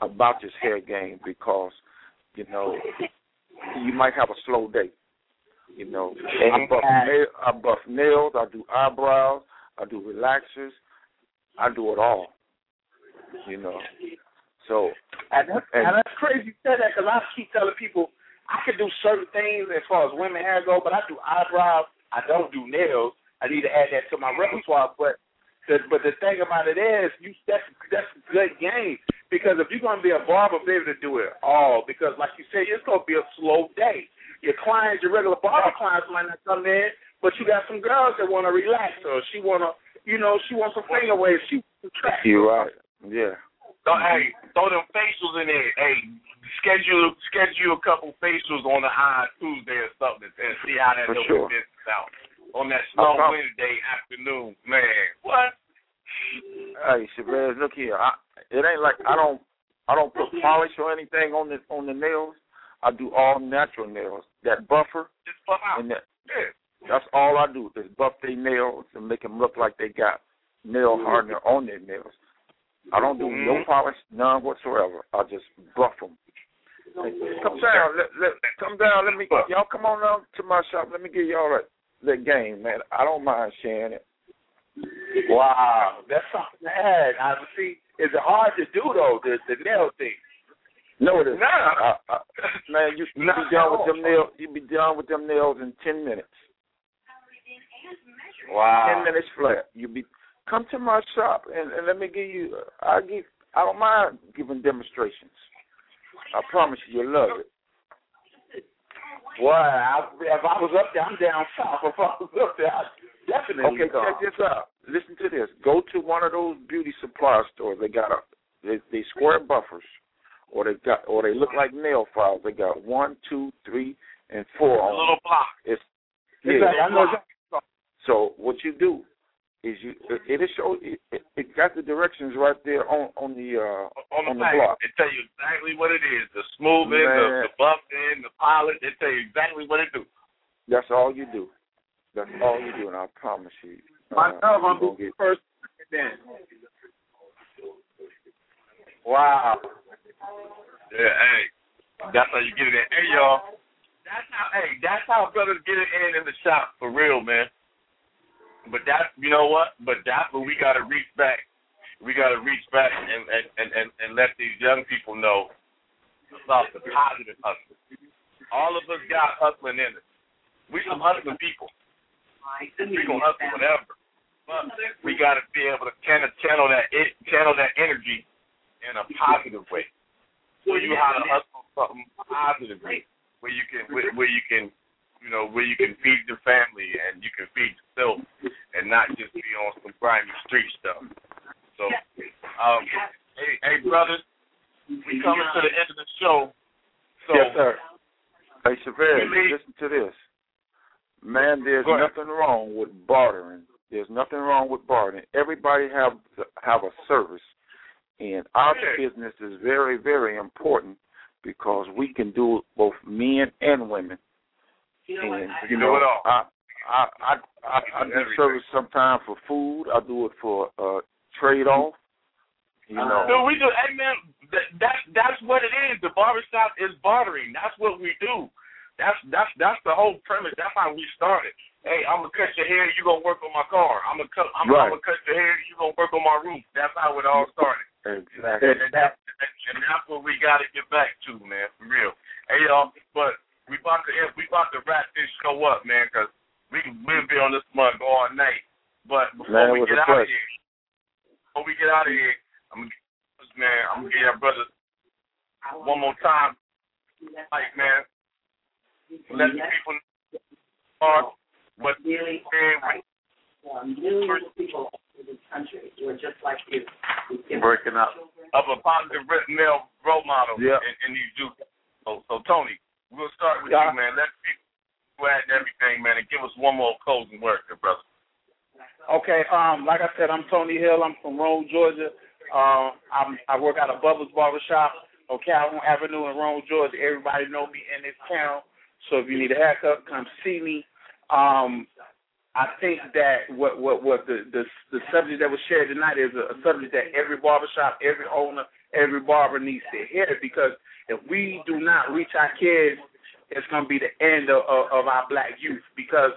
F: about this hair game because you know you might have a slow day. You know, I buff, nail, I buff nails, I do eyebrows, I do relaxers, I do it all. You know, so
E: and that's, and, and that's crazy you said that because I keep telling people I can do certain things as far as women hair go, but I do eyebrows. I don't do nails. I need to add that to my repertoire. But but the thing about it is, you that's that's a good game because if you're gonna be a barber, be able to do it all. Because like you said, it's gonna be a slow day. Your clients, your regular barber clients might not come in, but you got some girls that want to relax or she want to, you know, she wants some finger waves. She
F: You're right. Yeah.
B: Throw, hey, throw them facials in there. Hey, schedule schedule a couple facials on the high Tuesday or something and see how that little
F: sure.
B: business out on that snow Wednesday afternoon. Man, what?
F: Hey, Chavez, look here. I, it ain't like I don't I don't put polish or anything on the on the nails. I do all natural nails. That buffer
B: Just buff out.
F: and that
B: yeah.
F: that's all I do is buff their nails and make them look like they got nail hardener on their nails. I don't do
B: mm-hmm.
F: no polish, none whatsoever. I just buff them. Hey, come down, let, let, come down. Let me y'all come on down to my shop. Let me give y'all that game, man. I don't mind sharing it.
E: Wow, that's something to add. I see. Is it hard to do though? The the nail thing.
F: No, it is.
B: Nah.
F: I, I, uh, uh, man, you, you
B: nah.
F: be done with them nails. You be done with them nails in ten minutes.
E: Wow.
F: Ten minutes flat. You be come to my shop and, and let me give you. I give. I don't mind giving demonstrations. I promise you, you'll love it.
E: Well, I, if I was up there, I'm down south. If I was up there, I definitely.
F: Okay, check this out. Listen to this. Go to one of those beauty supply stores. They got a they, they square buffers, or they got or they look like nail files. They got one, two, three, and four
B: a
F: on.
B: little block.
F: It's
E: yeah.
F: yeah.
E: I know.
F: So what you do is you it, it show it, it got the directions right there on on the uh
B: on the,
F: on the
B: pack.
F: block.
B: It tell you exactly what it is. The smoothing, the, the buffing, the polish. It tell you exactly what it do.
F: That's all you do. That's all you do, and I promise you. Uh,
E: Myself, I'm
F: gonna
E: the
F: get,
E: first. Then. Wow.
B: Yeah, hey, that's how you get it in. Hey, y'all, that's how. Hey, that's how brothers get it in in the shop for real, man. But that's you know what? But that's what we got to reach back. We got to reach back and and, and and and let these young people know about the positive hustle. All of us got hustling in us. We some hustling people. We gonna hustle whatever. But we got to be able to kind of channel that channel that energy in a positive way. So you how to hustle something positively, where you can where, where you can you know where you can feed your family and you can feed yourself and not just be on some grimy street stuff. So, um, hey, hey brothers, we coming to the end of the show. So,
E: yes, sir.
F: Hey, Chavez, listen to this. Man, there's nothing wrong with bartering. There's nothing wrong with bartering. Everybody have have a service, and our business is very, very important because we can do it both men and women. And you know, I I I I, I do service sometimes for food. I do it for uh trade off. You know.
B: No, we do. Hey man, that, that that's what it is. The barbershop is bartering. That's what we do. That's that's that's the whole premise. That's how we started. Hey, I'm gonna cut your hair. You gonna work on my car. I'm gonna cut. I'm,
F: right.
B: I'm gonna cut your hair. You gonna work on my roof. That's how it all started.
F: Exactly.
B: And, that, and that's what we got to get back to, man, for real. Hey y'all, but we about to we about to wrap this show up, man, because we we'll be on this mug all night. But before
F: man,
B: we get
F: out
B: of here, before we get out of here, I'm gonna man, I'm gonna give our brothers one more time, like man, let the people know what
G: really millions of people in this country who are just like you.
E: Breaking up.
B: Of a positive male role model
F: yeah.
B: in, in these youth. So, so Tony, we'll start with
E: yeah.
B: you, man. Let people add everything, man, and give us one more closing word, there, brother.
E: Okay, um, like I said, I'm Tony Hill. I'm from Rome, Georgia. Uh, I'm, I work out of Bubba's Barbershop on Calhoun Avenue in Rome, Georgia. Everybody know me in this town. So if you need a haircut, come see me. Um, I think that what what what the the the subject that was shared tonight is a, a subject that every barbershop, every owner, every barber needs to hear because if we do not reach our kids, it's going to be the end of, of, of our black youth because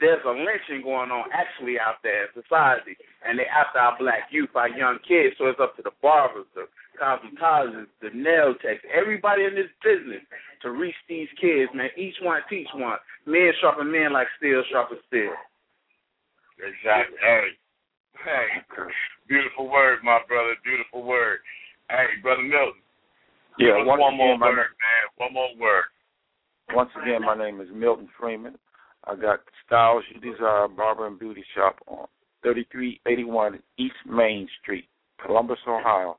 E: there's a lynching going on actually out there in society, and they after our black youth, our young kids. So it's up to the barbers, the cosmetologists, the nail techs, everybody in this business to reach these kids, man. Each one teach one. Men sharpen men like steel sharpen steel.
B: Exactly. Hey, hey, beautiful word, my brother. Beautiful word. Hey, brother Milton.
F: Yeah,
B: one,
F: once
B: more
F: again, my,
B: word, man. One more word.
F: once again, my name is Milton Freeman. I got Styles You Desire Barber and Beauty Shop on 3381 East Main Street, Columbus, Ohio.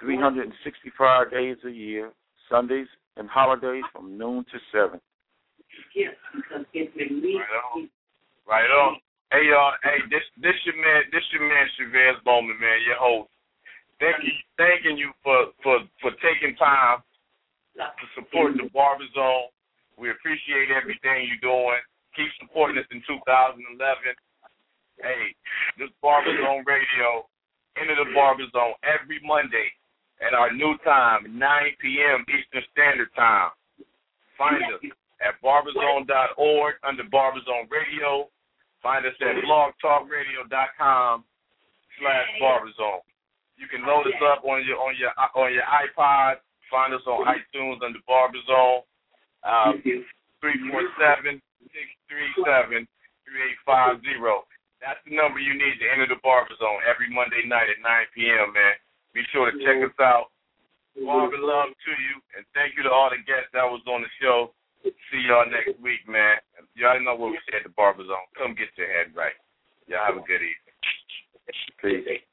F: 365 days a year, Sundays and holidays from noon to 7.
G: Yes, because it released.
B: Right on. Right on. Hey y'all, hey, this this your man this your man Chavez Bowman, man, your host. Thank you thanking you for, for, for taking time to support the Barber Zone. We appreciate everything you're doing. Keep supporting us in 2011. Hey, this Barber Zone Radio, into the Barber Zone every Monday at our new time, 9 p.m. Eastern Standard Time. Find us at barberzone.org under Barberzone Radio. Find us at blogtalkradio.com slash barberzone. You can load us up on your on your on your iPod. Find us on iTunes under Barber Zone. Um, That's the number you need to enter the Barber Zone every Monday night at 9 p.m., man. Be sure to check us out. Barber love to you, and thank you to all the guests that was on the show. See y'all next week, man. Y'all know what we said at the Barber Zone. Come get your head right. Y'all have a good evening. Peace.